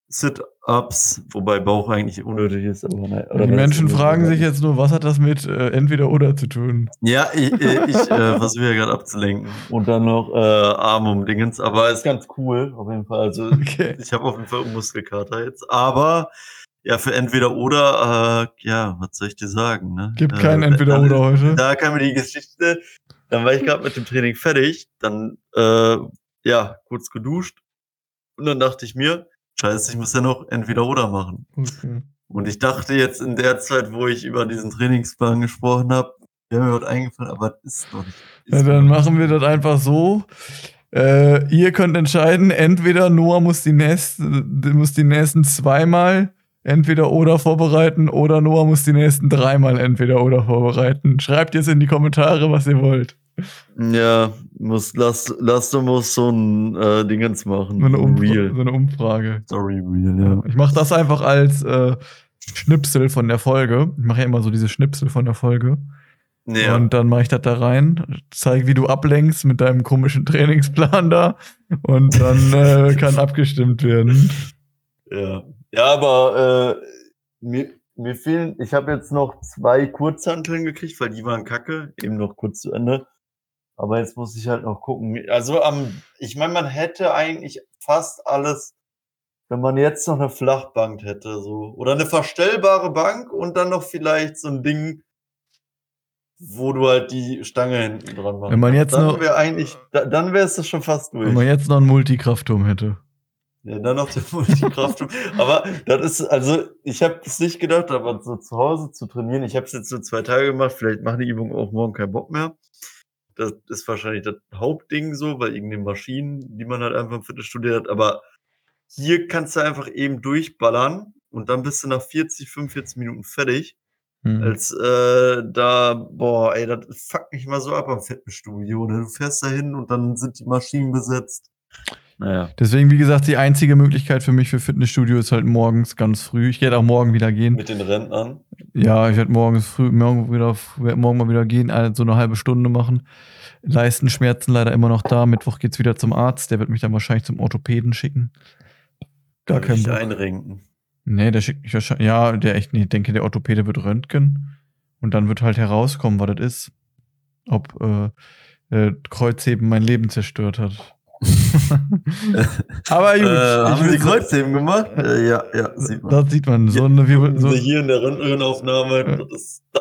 [SPEAKER 2] Sit-Ups, wobei Bauch eigentlich unnötig ist. Aber ne, oder
[SPEAKER 1] Die Menschen fragen sich jetzt nur, was hat das mit äh, entweder oder zu tun?
[SPEAKER 2] Ja, ich, ich, ich äh, [LAUGHS] versuche ja gerade abzulenken. Und dann noch äh, Arme um Dingens, aber ist ganz cool, auf jeden Fall. Also
[SPEAKER 1] Okay.
[SPEAKER 2] ich habe auf jeden Fall Muskelkater jetzt. Aber ja, für entweder oder, äh, ja, was soll ich dir sagen? Ne?
[SPEAKER 1] Gibt
[SPEAKER 2] äh,
[SPEAKER 1] kein entweder oder heute.
[SPEAKER 2] Da kam mir die Geschichte. Dann war ich gerade mit dem Training fertig. Dann, äh, ja, kurz geduscht. Und dann dachte ich mir, scheiße, ich muss ja noch entweder oder machen.
[SPEAKER 1] Okay.
[SPEAKER 2] Und ich dachte jetzt in der Zeit, wo ich über diesen Trainingsplan gesprochen habe, wäre mir was eingefallen, aber das ist doch nicht.
[SPEAKER 1] Ja,
[SPEAKER 2] Ist
[SPEAKER 1] dann
[SPEAKER 2] doch-
[SPEAKER 1] machen wir das einfach so. Äh, ihr könnt entscheiden, entweder Noah muss die, nächsten, muss die nächsten zweimal entweder oder vorbereiten oder Noah muss die nächsten dreimal entweder oder vorbereiten. Schreibt jetzt in die Kommentare, was ihr wollt.
[SPEAKER 2] Ja, muss, lass, lass du musst so ein äh, Dingens machen.
[SPEAKER 1] So eine, Umf
[SPEAKER 2] Real.
[SPEAKER 1] so eine Umfrage.
[SPEAKER 2] Sorry, Real, ja.
[SPEAKER 1] Ich mache das einfach als, äh, Schnipsel von der Folge. Ich mache ja immer so diese Schnipsel von der Folge.
[SPEAKER 2] Ja.
[SPEAKER 1] Und dann mache ich das da rein, zeige, wie du ablenkst mit deinem komischen Trainingsplan da. Und dann äh, [LAUGHS] kann abgestimmt werden.
[SPEAKER 2] Ja, ja aber äh, mir, mir fehlen, ich habe jetzt noch zwei Kurzhanteln gekriegt, weil die waren kacke, eben noch kurz zu Ende. Aber jetzt muss ich halt noch gucken. Also am, ich meine, man hätte eigentlich fast alles, wenn man jetzt noch eine Flachbank hätte, so. Oder eine verstellbare Bank und dann noch vielleicht so ein Ding, wo du halt die Stange hinten dran machst.
[SPEAKER 1] Wenn man jetzt
[SPEAKER 2] dann wäre eigentlich, da, dann wäre es das schon fast durch.
[SPEAKER 1] wenn man jetzt noch einen Multikraftturm hätte.
[SPEAKER 2] Ja, dann noch der [LAUGHS] Multikraft. aber das ist, also ich habe es nicht gedacht, aber so zu Hause zu trainieren, ich habe es jetzt so zwei Tage gemacht, vielleicht machen die Übung auch morgen keinen Bock mehr. Das ist wahrscheinlich das Hauptding so, weil irgendeine Maschinen, die man halt einfach im Fitnessstudio hat, aber hier kannst du einfach eben durchballern und dann bist du nach 40, 45 Minuten fertig.
[SPEAKER 1] Hm.
[SPEAKER 2] Als äh, da, boah, ey, das fuckt mich mal so ab am Fitnessstudio. Ne? Du fährst da hin und dann sind die Maschinen besetzt. Naja.
[SPEAKER 1] Deswegen, wie gesagt, die einzige Möglichkeit für mich für Fitnessstudio ist halt morgens ganz früh. Ich werde auch morgen wieder gehen.
[SPEAKER 2] Mit den Rentnern.
[SPEAKER 1] Ja, ich werde morgens früh, morgen wieder, werd morgen mal wieder gehen, so eine halbe Stunde machen. Leistenschmerzen leider immer noch da. Mittwoch geht's wieder zum Arzt. Der wird mich dann wahrscheinlich zum Orthopäden schicken. Gar kein Bock.
[SPEAKER 2] einrenken.
[SPEAKER 1] Nee, der schickt mich wahrscheinlich. Ja, der echt nicht. Ich denke, der Orthopäde wird röntgen. Und dann wird halt herauskommen, was das ist. Ob äh, äh, Kreuzheben mein Leben zerstört hat. [LAUGHS] Aber gut.
[SPEAKER 2] Äh,
[SPEAKER 1] ich
[SPEAKER 2] haben Sie Kreuzheben gemacht? Äh, ja, ja, sieht man.
[SPEAKER 1] Das sieht man. So eine Wirbel, so,
[SPEAKER 2] hier in der Röntgenaufnahme,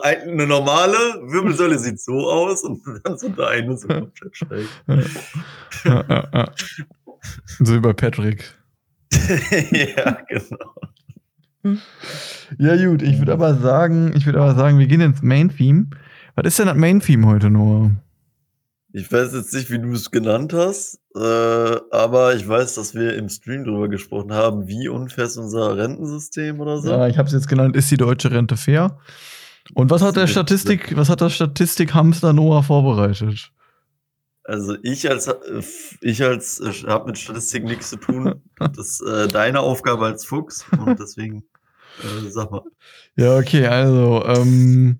[SPEAKER 2] eine normale Wirbelsäule sieht so aus und [LAUGHS] dann so der eine so komplett schräg.
[SPEAKER 1] ja, ja, ja. so wie bei Patrick. [LAUGHS]
[SPEAKER 2] ja, genau.
[SPEAKER 1] Ja, gut, ich würde aber sagen, ich würde aber sagen, wir gehen ins Main-Theme. Was ist denn das Main-Theme heute, Noah?
[SPEAKER 2] Ich weiß jetzt nicht, wie du es genannt hast, äh, aber ich weiß, dass wir im Stream drüber gesprochen haben, wie unfair ist unser Rentensystem oder so.
[SPEAKER 1] Ja, ich habe es jetzt genannt, ist die deutsche Rente fair? Und was hat der Statistik, was hat der Statistik-Hamster Noah vorbereitet?
[SPEAKER 2] Also ich als ich als habe mit Statistik nichts zu tun. Das ist äh, deine Aufgabe als Fuchs und deswegen äh, sag mal.
[SPEAKER 1] Ja, okay, also, ähm,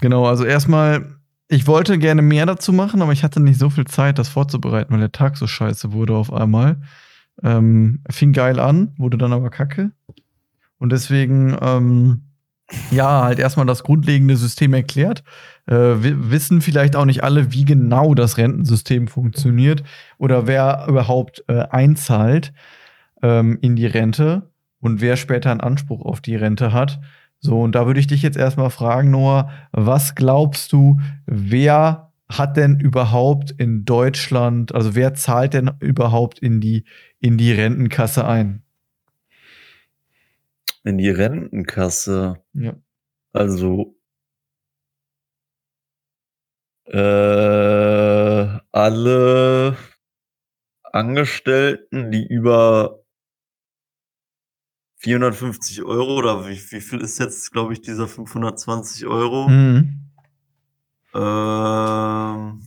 [SPEAKER 1] genau, also erstmal, ich wollte gerne mehr dazu machen, aber ich hatte nicht so viel Zeit, das vorzubereiten, weil der Tag so scheiße wurde auf einmal. Ähm, fing geil an, wurde dann aber kacke. Und deswegen, ähm, ja, halt erstmal das grundlegende System erklärt. Äh, wi- wissen vielleicht auch nicht alle, wie genau das Rentensystem funktioniert oder wer überhaupt äh, einzahlt ähm, in die Rente und wer später einen Anspruch auf die Rente hat. So, und da würde ich dich jetzt erstmal fragen, Noah, was glaubst du, wer hat denn überhaupt in Deutschland, also wer zahlt denn überhaupt in die, in die Rentenkasse ein?
[SPEAKER 2] In die Rentenkasse.
[SPEAKER 1] Ja.
[SPEAKER 2] Also äh, alle Angestellten, die über 450 Euro oder wie, wie viel ist jetzt, glaube ich, dieser 520 Euro?
[SPEAKER 1] Mhm.
[SPEAKER 2] Ähm,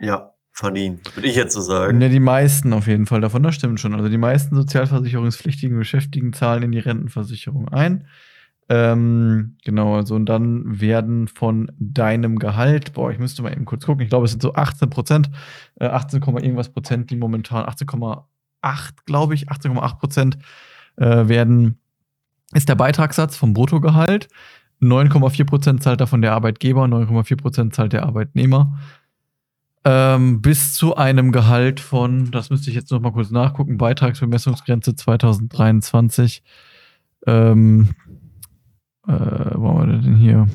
[SPEAKER 2] ja, verdient, würde ich jetzt so sagen.
[SPEAKER 1] Ja, die meisten auf jeden Fall davon, das stimmt schon. Also die meisten sozialversicherungspflichtigen Beschäftigten zahlen in die Rentenversicherung ein. Ähm, genau, also und dann werden von deinem Gehalt, boah, ich müsste mal eben kurz gucken, ich glaube, es sind so 18 Prozent, äh, 18, Komma irgendwas Prozent, die momentan 18,8, glaube ich, 18,8 Prozent äh, werden, ist der Beitragssatz vom Bruttogehalt. 9,4 Prozent zahlt davon der Arbeitgeber, 9,4 Prozent zahlt der Arbeitnehmer. Ähm, bis zu einem Gehalt von, das müsste ich jetzt noch mal kurz nachgucken, Beitragsbemessungsgrenze 2023. Ähm, äh, wo haben wir denn hier?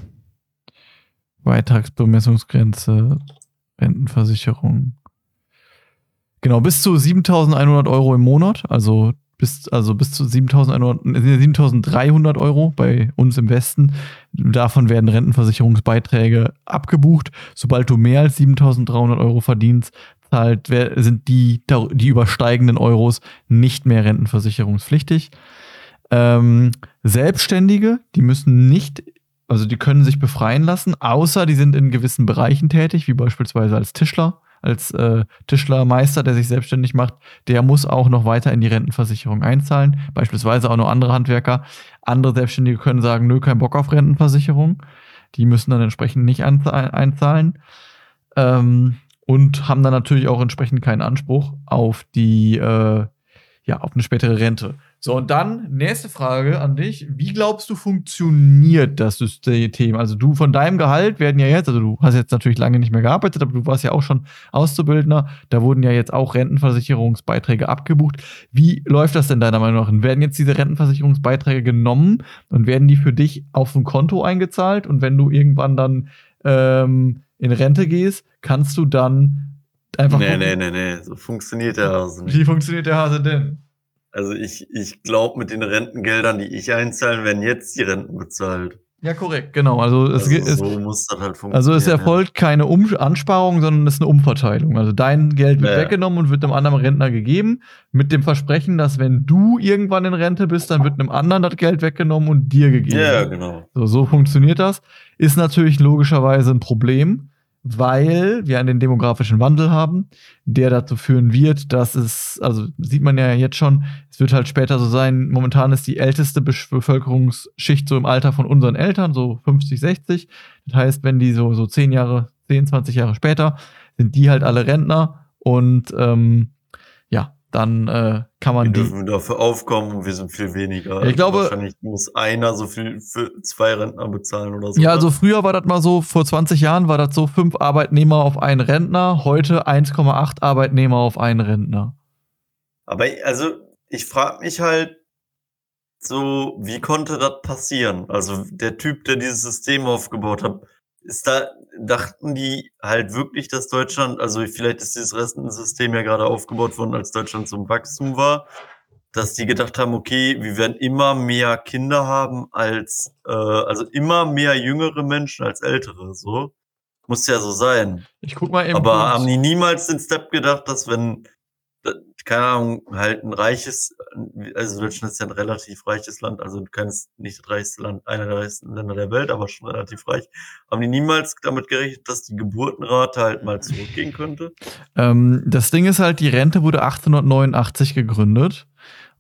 [SPEAKER 1] Beitragsbemessungsgrenze, Rentenversicherung. Genau, bis zu 7100 Euro im Monat, also bis, also bis zu 7100, äh, 7300 Euro bei uns im Westen. Davon werden Rentenversicherungsbeiträge abgebucht. Sobald du mehr als 7300 Euro verdienst, zahlt, sind die, die übersteigenden Euros nicht mehr rentenversicherungspflichtig. Ähm, Selbstständige, die müssen nicht, also die können sich befreien lassen, außer die sind in gewissen Bereichen tätig, wie beispielsweise als Tischler, als äh, Tischlermeister, der sich selbstständig macht, der muss auch noch weiter in die Rentenversicherung einzahlen. Beispielsweise auch noch andere Handwerker. Andere Selbstständige können sagen, nö, kein Bock auf Rentenversicherung. Die müssen dann entsprechend nicht einzahlen. Ähm, und haben dann natürlich auch entsprechend keinen Anspruch auf die, äh, ja, auf eine spätere Rente. So, und dann nächste Frage an dich. Wie glaubst du, funktioniert das System? Also du von deinem Gehalt werden ja jetzt, also du hast jetzt natürlich lange nicht mehr gearbeitet, aber du warst ja auch schon Auszubildender. Da wurden ja jetzt auch Rentenversicherungsbeiträge abgebucht. Wie läuft das denn deiner Meinung nach? Werden jetzt diese Rentenversicherungsbeiträge genommen und werden die für dich auf ein Konto eingezahlt? Und wenn du irgendwann dann ähm, in Rente gehst, kannst du dann einfach.
[SPEAKER 2] Nee, nee, nee, nee. So funktioniert der Hase
[SPEAKER 1] nicht. Wie funktioniert der Hase denn?
[SPEAKER 2] Also ich, ich glaube, mit den Rentengeldern, die ich einzahlen, werden jetzt die Renten bezahlt.
[SPEAKER 1] Ja, korrekt, genau. Also, es,
[SPEAKER 2] Also
[SPEAKER 1] es,
[SPEAKER 2] so muss das halt funktionieren.
[SPEAKER 1] also es erfolgt keine um Ansparung, sondern es ist eine Umverteilung. Also dein Geld wird
[SPEAKER 2] Ja,
[SPEAKER 1] weggenommen und wird einem anderen Rentner gegeben, mit dem Versprechen, dass wenn du irgendwann in Rente bist, dann wird einem anderen das Geld weggenommen und dir gegeben.
[SPEAKER 2] Ja, ja, genau.
[SPEAKER 1] So, so funktioniert das. Ist natürlich logischerweise ein Problem, weil wir einen demografischen Wandel haben, der dazu führen wird, dass es, also sieht man ja jetzt schon, es wird halt später so sein, momentan ist die älteste Bevölkerungsschicht so im Alter von unseren Eltern, so 50, 60. Das heißt, wenn die so, so 10 Jahre, 10, 20 Jahre später, sind die halt alle Rentner und ähm, dann äh, kann
[SPEAKER 2] Wir
[SPEAKER 1] man die.
[SPEAKER 2] dürfen dafür aufkommen und wir sind viel weniger.
[SPEAKER 1] Ich glaube-
[SPEAKER 2] Wahrscheinlich muss einer so viel für zwei Rentner bezahlen oder so.
[SPEAKER 1] Ja, also früher war das mal so, vor 20 Jahren war das so fünf Arbeitnehmer auf einen Rentner, heute 1,8 Arbeitnehmer auf einen Rentner.
[SPEAKER 2] Aber also, ich frage mich halt so, wie konnte das passieren? Also der Typ, der dieses System aufgebaut hat, ist da, dachten die halt wirklich, dass Deutschland, also vielleicht ist dieses Restensystem ja gerade aufgebaut worden, als Deutschland zum Wachstum war, dass die gedacht haben, okay, wir werden immer mehr Kinder haben als, äh, also immer mehr jüngere Menschen als ältere, so. Muss ja so sein.
[SPEAKER 1] Ich guck mal eben.
[SPEAKER 2] Aber
[SPEAKER 1] kurz.
[SPEAKER 2] haben die niemals den Step gedacht, dass wenn, keine Ahnung, halt ein reiches, also Deutschland ist ja ein relativ reiches Land, also keines, nicht das reichste Land, einer der reichsten Länder der Welt, aber schon relativ reich. Haben die niemals damit gerechnet, dass die Geburtenrate halt mal zurückgehen könnte?
[SPEAKER 1] Ähm, das Ding ist halt, die Rente wurde 1889 gegründet.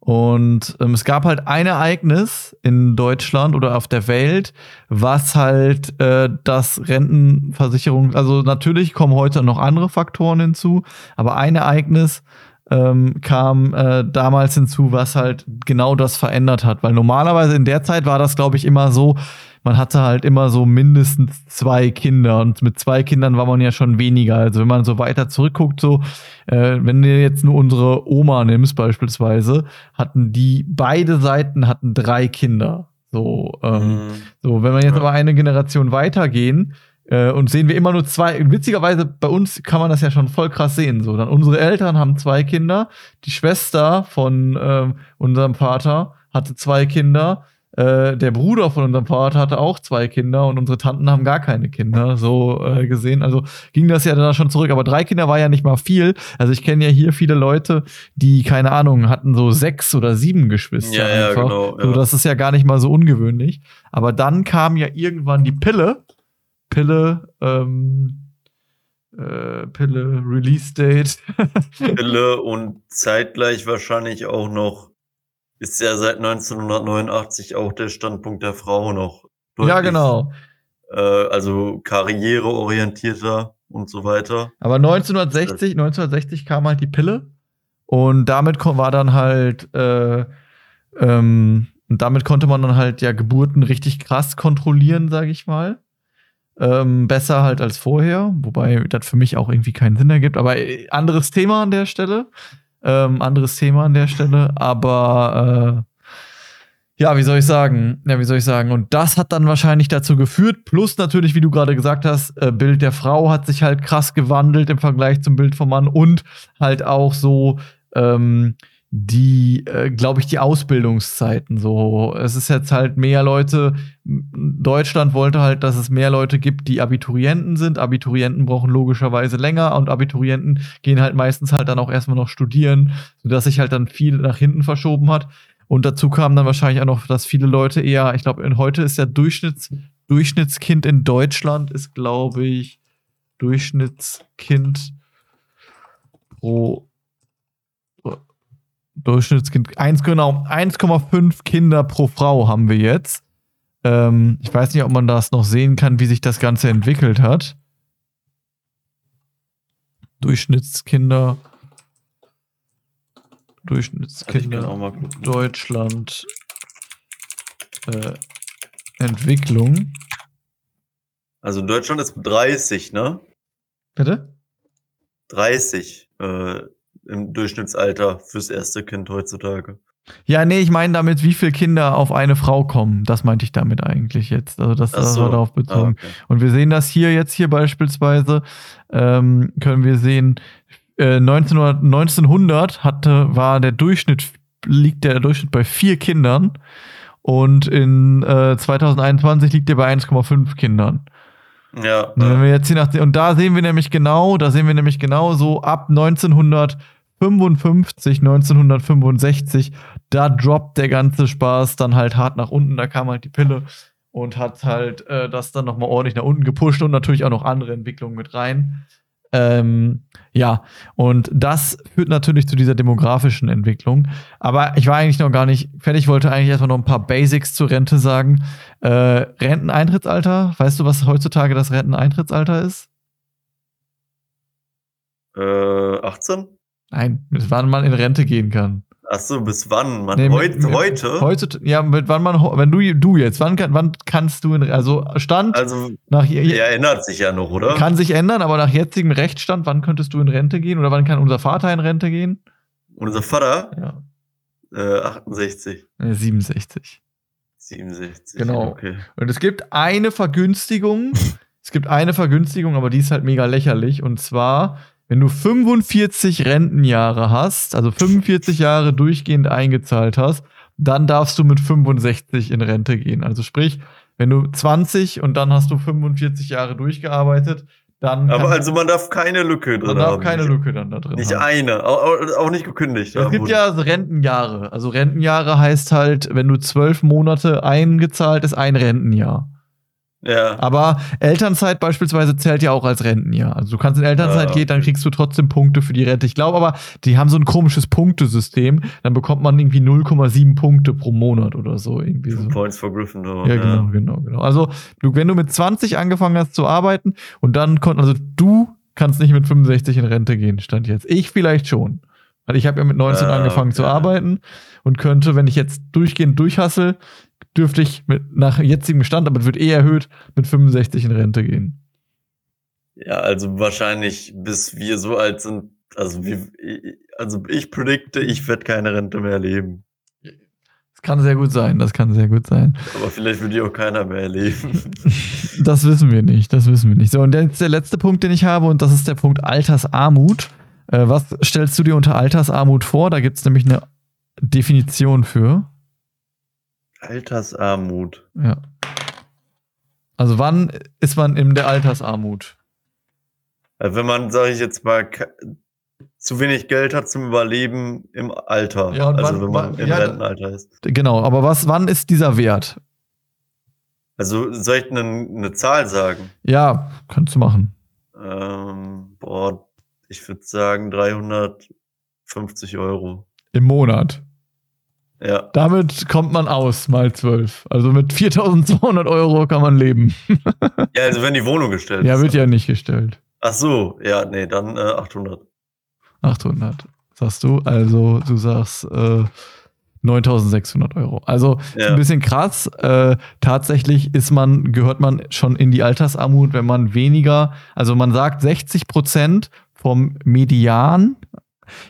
[SPEAKER 1] Und ähm, es gab halt ein Ereignis in Deutschland oder auf der Welt, was halt äh, das Rentenversicherung, also natürlich kommen heute noch andere Faktoren hinzu, aber ein Ereignis ähm, kam äh, damals hinzu, was halt genau das verändert hat. Weil normalerweise in der Zeit war das, glaube ich, immer so, man hatte halt immer so mindestens zwei Kinder und mit zwei Kindern war man ja schon weniger. Also wenn man so weiter zurückguckt, so, äh, wenn du jetzt nur unsere Oma nimmst beispielsweise, hatten die, beide Seiten hatten drei Kinder. So, ähm,
[SPEAKER 2] Mhm.
[SPEAKER 1] so, wenn wir jetzt aber eine Generation weitergehen äh, und sehen wir immer nur zwei, witzigerweise bei uns kann man das ja schon voll krass sehen. So, dann unsere Eltern haben zwei Kinder, die Schwester von ähm, unserem Vater hatte zwei Kinder, äh, der Bruder von unserem Vater hatte auch zwei Kinder und unsere Tanten haben gar keine Kinder. So äh, gesehen, also ging das ja dann schon zurück. Aber drei Kinder war ja nicht mal viel. Also ich kenne ja hier viele Leute, die keine Ahnung hatten, so sechs oder sieben Geschwister
[SPEAKER 2] Ja, ja,
[SPEAKER 1] einfach.
[SPEAKER 2] genau,
[SPEAKER 1] So,
[SPEAKER 2] ja.
[SPEAKER 1] das ist ja gar nicht mal so ungewöhnlich. Aber dann kam ja irgendwann die Pille. Pille, ähm, äh, Pille, Release Date. [LAUGHS]
[SPEAKER 2] Pille und zeitgleich wahrscheinlich auch noch, ist ja seit 1989 auch der Standpunkt der Frau noch.
[SPEAKER 1] ja,
[SPEAKER 2] deutlich,
[SPEAKER 1] genau.
[SPEAKER 2] Äh, also karriereorientierter und so weiter.
[SPEAKER 1] Aber 1960, 1960 kam halt die Pille und damit war dann halt, äh, ähm, und damit konnte man dann halt ja Geburten richtig krass kontrollieren, sag ich mal. Ähm, besser halt als vorher, wobei das für mich auch irgendwie keinen Sinn ergibt. Aber äh, anderes Thema an der Stelle. Ähm, anderes Thema an der Stelle. Aber äh, ja, wie soll ich sagen? Ja, wie soll ich sagen? Und das hat dann wahrscheinlich dazu geführt, plus natürlich, wie du gerade gesagt hast, äh, Bild der Frau hat sich halt krass gewandelt im Vergleich zum Bild vom Mann und halt auch so ähm, die, äh, glaube ich, die Ausbildungszeiten. So, es ist jetzt halt mehr Leute. Deutschland wollte halt, dass es mehr Leute gibt, die Abiturienten sind. Abiturienten brauchen logischerweise länger und Abiturienten gehen halt meistens halt dann auch erstmal noch studieren, sodass sich halt dann viel nach hinten verschoben hat. Und dazu kam dann wahrscheinlich auch noch, dass viele Leute eher, ich glaube, heute ist der Durchschnitts, Durchschnittskind in Deutschland ist, glaube ich, Durchschnittskind pro Durchschnittskind. 1, genau, 1,5 Kinder pro Frau haben wir jetzt. Ähm, ich weiß nicht, ob man das noch sehen kann, wie sich das Ganze entwickelt hat. Durchschnittskinder. Durchschnittskinder. Deutschland. Äh, Entwicklung.
[SPEAKER 2] Also Deutschland ist 30, ne?
[SPEAKER 1] Bitte?
[SPEAKER 2] 30 äh, im Durchschnittsalter fürs erste Kind heutzutage.
[SPEAKER 1] Ja, nee, ich meine damit, wie viele Kinder auf eine Frau kommen. Das meinte ich damit eigentlich jetzt. Also das, das war darauf bezogen. Ah, okay. Und wir sehen das hier jetzt hier beispielsweise, ähm, können wir sehen, äh, 1900, 1900 hatte, war der Durchschnitt, liegt der Durchschnitt bei vier Kindern und in äh, 2021 liegt der bei 1,5 Kindern.
[SPEAKER 2] Ja.
[SPEAKER 1] Und wenn wir jetzt hier nach, und da sehen wir nämlich genau, da sehen wir nämlich genau so ab 1955, 1965, da droppt der ganze Spaß dann halt hart nach unten, da kam halt die Pille und hat halt äh, das dann nochmal ordentlich nach unten gepusht und natürlich auch noch andere Entwicklungen mit rein. Ähm, ja, und das führt natürlich zu dieser demografischen Entwicklung. Aber ich war eigentlich noch gar nicht fertig, wollte eigentlich erstmal noch ein paar Basics zur Rente sagen. Äh, Renteneintrittsalter, weißt du, was heutzutage das Renteneintrittsalter ist?
[SPEAKER 2] Äh, 18?
[SPEAKER 1] Nein, bis wann man in Rente gehen kann.
[SPEAKER 2] Ach so, bis wann? Man, nee, heut, mit, heute?
[SPEAKER 1] Heute, ja, mit wann man, wenn du, du jetzt, wann, wann kannst du, in, also Stand?
[SPEAKER 2] Also, nach, der ändert sich ja noch, oder?
[SPEAKER 1] Kann sich ändern, aber nach jetzigem Rechtsstand, wann könntest du in Rente gehen oder wann kann unser Vater in Rente gehen?
[SPEAKER 2] Unser Vater?
[SPEAKER 1] Ja.
[SPEAKER 2] Äh, 68.
[SPEAKER 1] Äh, 67.
[SPEAKER 2] 67.
[SPEAKER 1] Genau. Okay. Und es gibt eine Vergünstigung. [LAUGHS] es gibt eine Vergünstigung, aber die ist halt mega lächerlich. Und zwar, wenn du 45 Rentenjahre hast, also 45 Jahre durchgehend eingezahlt hast, dann darfst du mit 65 in Rente gehen. Also sprich, wenn du 20 und dann hast du 45 Jahre durchgearbeitet, dann.
[SPEAKER 2] Aber also man darf keine Lücke drin
[SPEAKER 1] man darf haben. keine Lücke dann da drin
[SPEAKER 2] Nicht
[SPEAKER 1] haben.
[SPEAKER 2] eine, auch, auch nicht gekündigt.
[SPEAKER 1] Es gibt ja Rentenjahre. Also Rentenjahre heißt halt, wenn du zwölf Monate eingezahlt ist, ein Rentenjahr.
[SPEAKER 2] Ja.
[SPEAKER 1] Aber Elternzeit beispielsweise zählt ja auch als Rentenjahr. Also du kannst in Elternzeit ja, gehen, dann kriegst du trotzdem Punkte für die Rente. Ich glaube aber, die haben so ein komisches Punktesystem. Dann bekommt man irgendwie 0,7 Punkte pro Monat oder so. Irgendwie so.
[SPEAKER 2] Points for Gryffindor.
[SPEAKER 1] Ja, genau, ja. genau, genau. Also du, wenn du mit 20 angefangen hast zu arbeiten und dann konnt, also du kannst nicht mit 65 in Rente gehen, stand jetzt. Ich vielleicht schon. Weil ich habe ja mit 19 ah, angefangen okay. zu arbeiten und könnte, wenn ich jetzt durchgehend durchhassel, dürfte ich mit, nach jetzigem Stand, aber es wird eh erhöht, mit 65 in Rente gehen.
[SPEAKER 2] Ja, also wahrscheinlich bis wir so alt sind, also wie, also ich predikte, ich werde keine Rente mehr erleben.
[SPEAKER 1] Das kann sehr gut sein, das kann sehr gut sein.
[SPEAKER 2] Aber vielleicht will die auch keiner mehr erleben. [LAUGHS]
[SPEAKER 1] das wissen wir nicht, das wissen wir nicht. So, und jetzt der letzte Punkt, den ich habe, und das ist der Punkt Altersarmut. Äh, was stellst du dir unter Altersarmut vor? Da gibt es nämlich eine Definition für.
[SPEAKER 2] Altersarmut.
[SPEAKER 1] Ja. Also wann ist man in der Altersarmut?
[SPEAKER 2] Also wenn man, sage ich jetzt mal, zu wenig Geld hat zum Überleben im Alter.
[SPEAKER 1] Ja,
[SPEAKER 2] also
[SPEAKER 1] wann,
[SPEAKER 2] wenn man im ja, Rentenalter ist.
[SPEAKER 1] Genau, aber was, wann ist dieser Wert?
[SPEAKER 2] Also soll ich eine, eine Zahl sagen?
[SPEAKER 1] Ja, kannst du machen.
[SPEAKER 2] Ähm, boah, ich würde sagen 350 Euro.
[SPEAKER 1] Im Monat.
[SPEAKER 2] Ja.
[SPEAKER 1] Damit kommt man aus, mal 12. Also mit 4200 Euro kann man leben. [LAUGHS]
[SPEAKER 2] ja, also wenn die Wohnung gestellt
[SPEAKER 1] ja, ist. Ja, wird ja nicht gestellt.
[SPEAKER 2] Ach so, ja, nee, dann äh, 800.
[SPEAKER 1] 800, sagst du. Also du sagst äh, 9600 Euro. Also ja. ist ein bisschen krass. Äh, tatsächlich ist man, gehört man schon in die Altersarmut, wenn man weniger, also man sagt 60 Prozent vom Median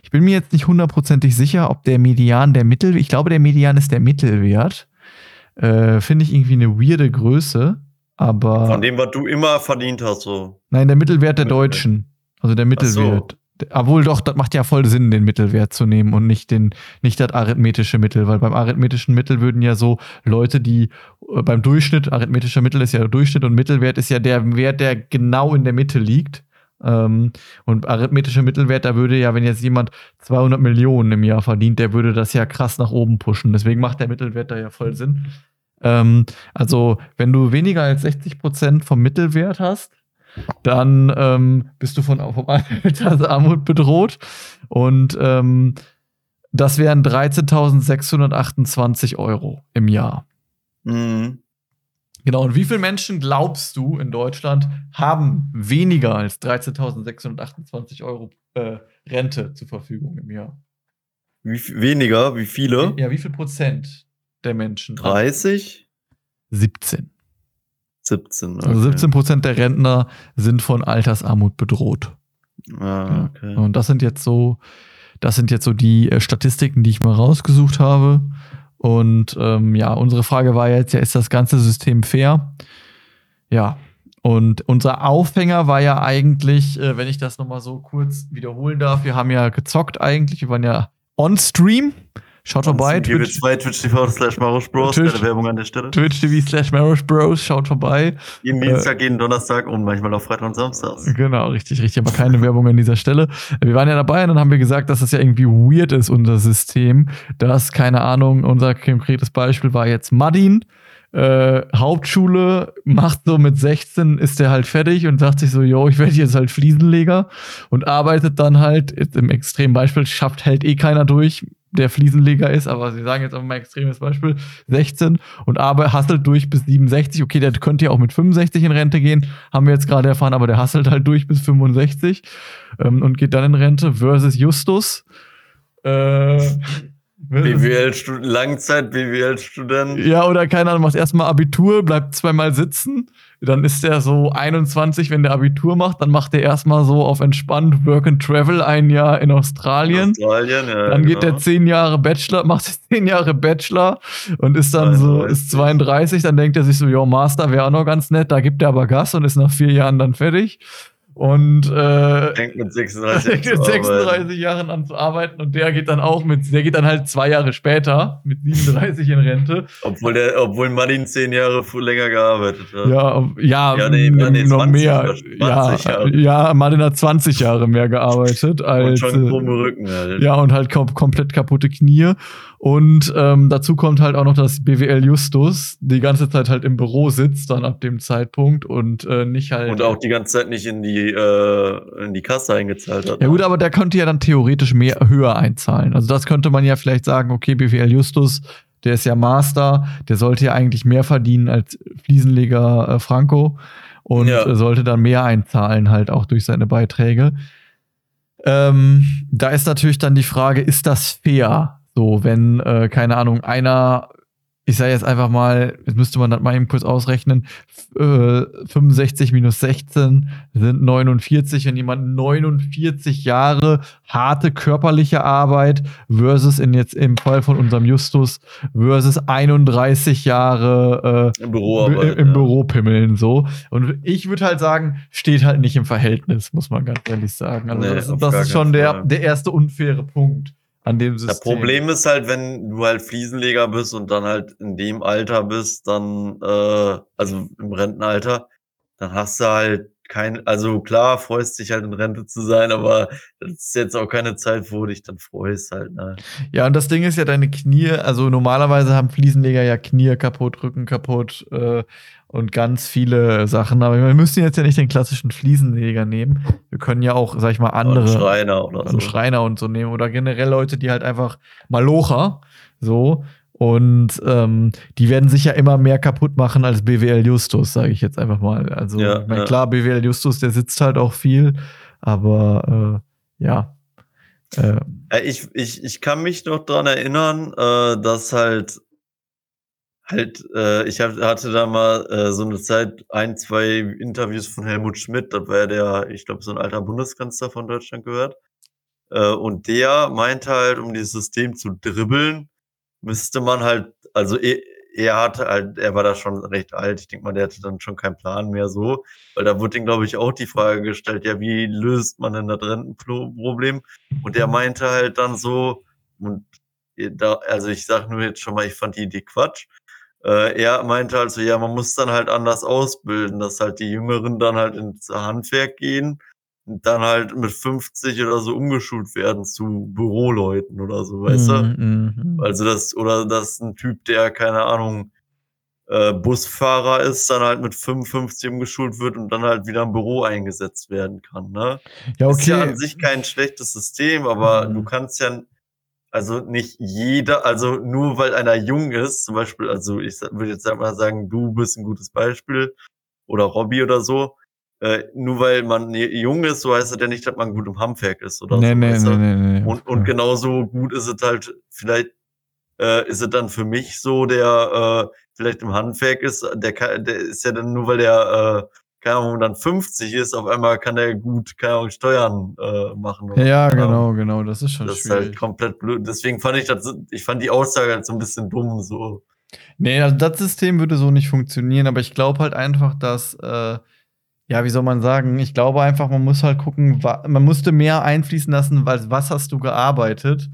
[SPEAKER 1] ich bin mir jetzt nicht hundertprozentig sicher, ob der Median der Mittel, ich glaube, der Median ist der Mittelwert. Äh, Finde ich irgendwie eine weirde Größe, aber.
[SPEAKER 2] Von dem, was du immer verdient hast, so.
[SPEAKER 1] Nein, der Mittelwert der Deutschen. Also der Mittelwert. So. Obwohl doch, das macht ja voll Sinn, den Mittelwert zu nehmen und nicht den, nicht das arithmetische Mittel, weil beim arithmetischen Mittel würden ja so Leute, die äh, beim Durchschnitt, arithmetischer Mittel ist ja Durchschnitt und Mittelwert ist ja der Wert, der genau in der Mitte liegt. Ähm, und arithmetischer Mittelwert, da würde ja, wenn jetzt jemand 200 Millionen im Jahr verdient, der würde das ja krass nach oben pushen. Deswegen macht der Mittelwert da ja voll Sinn. Ähm, also, wenn du weniger als 60 Prozent vom Mittelwert hast, dann ähm, bist du von vom Altersarmut bedroht. Und ähm, das wären 13.628 Euro im Jahr. Mhm. Genau, und wie viele Menschen glaubst du in Deutschland haben weniger als 13.628 Euro äh, Rente zur Verfügung im Jahr?
[SPEAKER 2] Wie weniger? Wie viele?
[SPEAKER 1] Ja, wie viel Prozent der Menschen?
[SPEAKER 2] 30?
[SPEAKER 1] 17.
[SPEAKER 2] 17.
[SPEAKER 1] Okay. Also 17 Prozent der Rentner sind von Altersarmut bedroht.
[SPEAKER 2] Ah, okay.
[SPEAKER 1] Und das sind jetzt so, das sind jetzt so die äh, Statistiken, die ich mal rausgesucht habe. Und ähm, ja, unsere Frage war jetzt, ja, ist das ganze System fair? Ja. Und unser Aufhänger war ja eigentlich, äh, wenn ich das nochmal so kurz wiederholen darf, wir haben ja gezockt eigentlich, wir waren ja on Stream Schaut vorbei.
[SPEAKER 2] Twitch, Twitch TV slash Marush Bros. Twitch, keine Werbung an der Stelle.
[SPEAKER 1] Twitch TV slash Marush Bros. Schaut vorbei.
[SPEAKER 2] Jeden Dienstag, äh, jeden Donnerstag und manchmal auch Freitag und Samstag.
[SPEAKER 1] Genau, richtig, richtig. Aber keine Werbung an dieser Stelle. Wir waren ja dabei und dann haben wir gesagt, dass das ja irgendwie weird ist, unser System. Das, keine Ahnung, unser konkretes Beispiel war jetzt Madin. Äh, Hauptschule macht so mit 16 ist der halt fertig und sagt sich so, yo, ich werde jetzt halt Fliesenleger und arbeitet dann halt, im Extrembeispiel, schafft hält eh keiner durch, der Fliesenleger ist, aber sie sagen jetzt auch mal ein extremes Beispiel, 16 und aber hasselt durch bis 67. Okay, der könnte ja auch mit 65 in Rente gehen, haben wir jetzt gerade erfahren, aber der hasselt halt durch bis 65 ähm, und geht dann in Rente versus Justus. Äh,
[SPEAKER 2] BWL-Student, Langzeit BWL-Student.
[SPEAKER 1] Ja, oder keine Ahnung, macht erstmal Abitur, bleibt zweimal sitzen. Dann ist der so 21, wenn der Abitur macht. Dann macht er erstmal so auf entspannt Work and Travel ein Jahr in Australien.
[SPEAKER 2] Australien ja,
[SPEAKER 1] dann geht genau. er zehn Jahre Bachelor, [LAUGHS] macht zehn Jahre Bachelor und ist dann 32. so, ist 32. Dann denkt er sich so, jo, Master wäre auch noch ganz nett. Da gibt er aber Gas und ist nach vier Jahren dann fertig und äh,
[SPEAKER 2] denkt mit [LAUGHS] 36,
[SPEAKER 1] mit 36 Jahren an zu arbeiten und der geht dann auch mit, der geht dann halt zwei Jahre später mit 37 in Rente.
[SPEAKER 2] Obwohl der, obwohl Martin zehn Jahre länger gearbeitet hat.
[SPEAKER 1] Ja, ja, ja nee, nee, noch 20, mehr. Ja, Jahre. ja, Martin hat 20 Jahre mehr gearbeitet als.
[SPEAKER 2] Und schon krumme Rücken halt.
[SPEAKER 1] Ja, und halt kom komplett kaputte Knie. Und ähm, dazu kommt halt auch noch, dass BWL Justus die ganze Zeit halt im Büro sitzt, dann ab dem Zeitpunkt und äh, nicht halt.
[SPEAKER 2] Und auch die ganze Zeit nicht in die, äh, in die Kasse eingezahlt hat.
[SPEAKER 1] Ja, gut, aber der könnte ja dann theoretisch mehr höher einzahlen. Also das könnte man ja vielleicht sagen, okay, BWL Justus, der ist ja Master, der sollte ja eigentlich mehr verdienen als Fliesenleger äh, Franco und ja. sollte dann mehr einzahlen, halt auch durch seine Beiträge. Ähm, da ist natürlich dann die Frage, ist das fair? So, wenn, äh, keine Ahnung, einer, ich sage jetzt einfach mal, jetzt müsste man das mal eben kurz ausrechnen, äh, 65 minus 16 sind 49, wenn jemand 49 Jahre harte körperliche Arbeit versus in jetzt im Fall von unserem Justus versus 31 Jahre
[SPEAKER 2] äh, im, Büro, im,
[SPEAKER 1] im ja. Büro pimmeln so. Und ich würde halt sagen, steht halt nicht im Verhältnis, muss man ganz ehrlich sagen. Also nee, das, das ist schon der, der erste unfaire Punkt an dem System.
[SPEAKER 2] Das Problem ist halt, wenn du halt Fliesenleger bist und dann halt in dem Alter bist, dann, äh, also im Rentenalter, dann hast du halt kein, also klar, freust dich halt in Rente zu sein, aber das ist jetzt auch keine Zeit, wo du dich dann freust halt. Ne?
[SPEAKER 1] Ja, und das Ding ist ja deine Knie, also normalerweise haben Fliesenleger ja Knie kaputt, Rücken kaputt äh, und ganz viele Sachen. Aber wir müssen jetzt ja nicht den klassischen Fliesenleger nehmen. Wir können ja auch, sag ich mal, andere. Und
[SPEAKER 2] Schreiner oder so.
[SPEAKER 1] Schreiner und so nehmen. Oder generell Leute, die halt einfach Malocher, so, und ähm, die werden sich ja immer mehr kaputt machen als BWL Justus, sage ich jetzt einfach mal. Also, ja, ich mein, ja. klar, BWL Justus, der sitzt halt auch viel, aber äh, ja.
[SPEAKER 2] Äh, ich, ich, ich kann mich noch dran erinnern, äh, dass halt halt, äh, ich hab, hatte da mal äh, so eine Zeit ein, zwei Interviews von Helmut Schmidt, das war der, ich glaube, so ein alter Bundeskanzler von Deutschland gehört. Äh, und der meinte halt, um dieses System zu dribbeln, müsste man halt, also er, er hatte halt, er war da schon recht alt. Ich denke mal, der hatte dann schon keinen Plan mehr so, weil da wurde ihm, glaube ich, auch die Frage gestellt, ja, wie löst man denn das Rentenproblem? Und der meinte halt dann so, und da, also ich sag nur jetzt schon mal, ich fand die Idee Quatsch. Äh, er meinte also, ja, man muss dann halt anders ausbilden, dass halt die Jüngeren dann halt ins Handwerk gehen dann halt mit 50 oder so umgeschult werden zu Büroleuten oder so, weißt mm, du? Mm, mm. Also das, oder das ist ein Typ, der, keine Ahnung, äh, Busfahrer ist, dann halt mit 55 umgeschult wird und dann halt wieder im Büro eingesetzt werden kann, ne?
[SPEAKER 1] Ja, okay.
[SPEAKER 2] Ist ja an sich kein schlechtes System, aber mhm. du kannst ja also nicht jeder, also nur weil einer jung ist, zum Beispiel, also ich würde jetzt mal sagen, du bist ein gutes Beispiel oder Robby oder so, äh, nur weil man jung ist, so heißt das ja nicht, dass man gut im Handwerk ist oder
[SPEAKER 1] nee,
[SPEAKER 2] so.
[SPEAKER 1] Nee, nee, nee,
[SPEAKER 2] nee, und, und genauso gut ist es halt, vielleicht äh, ist es dann für mich so, der äh, vielleicht im Handwerk ist, der, kann, der ist ja dann nur, weil der, äh, keine Ahnung, dann 50 ist, auf einmal kann er gut, keine Ahnung, Steuern äh, machen.
[SPEAKER 1] Ja, genau, genau, das ist schon
[SPEAKER 2] das
[SPEAKER 1] schwierig.
[SPEAKER 2] ist halt komplett blöd. Deswegen fand ich das, ich fand die Aussage halt so ein bisschen dumm, so.
[SPEAKER 1] Nee, also das System würde so nicht funktionieren, aber ich glaube halt einfach, dass, äh, ja, wie soll man sagen, ich glaube einfach, man muss halt gucken, man musste mehr einfließen lassen, weil was hast du gearbeitet?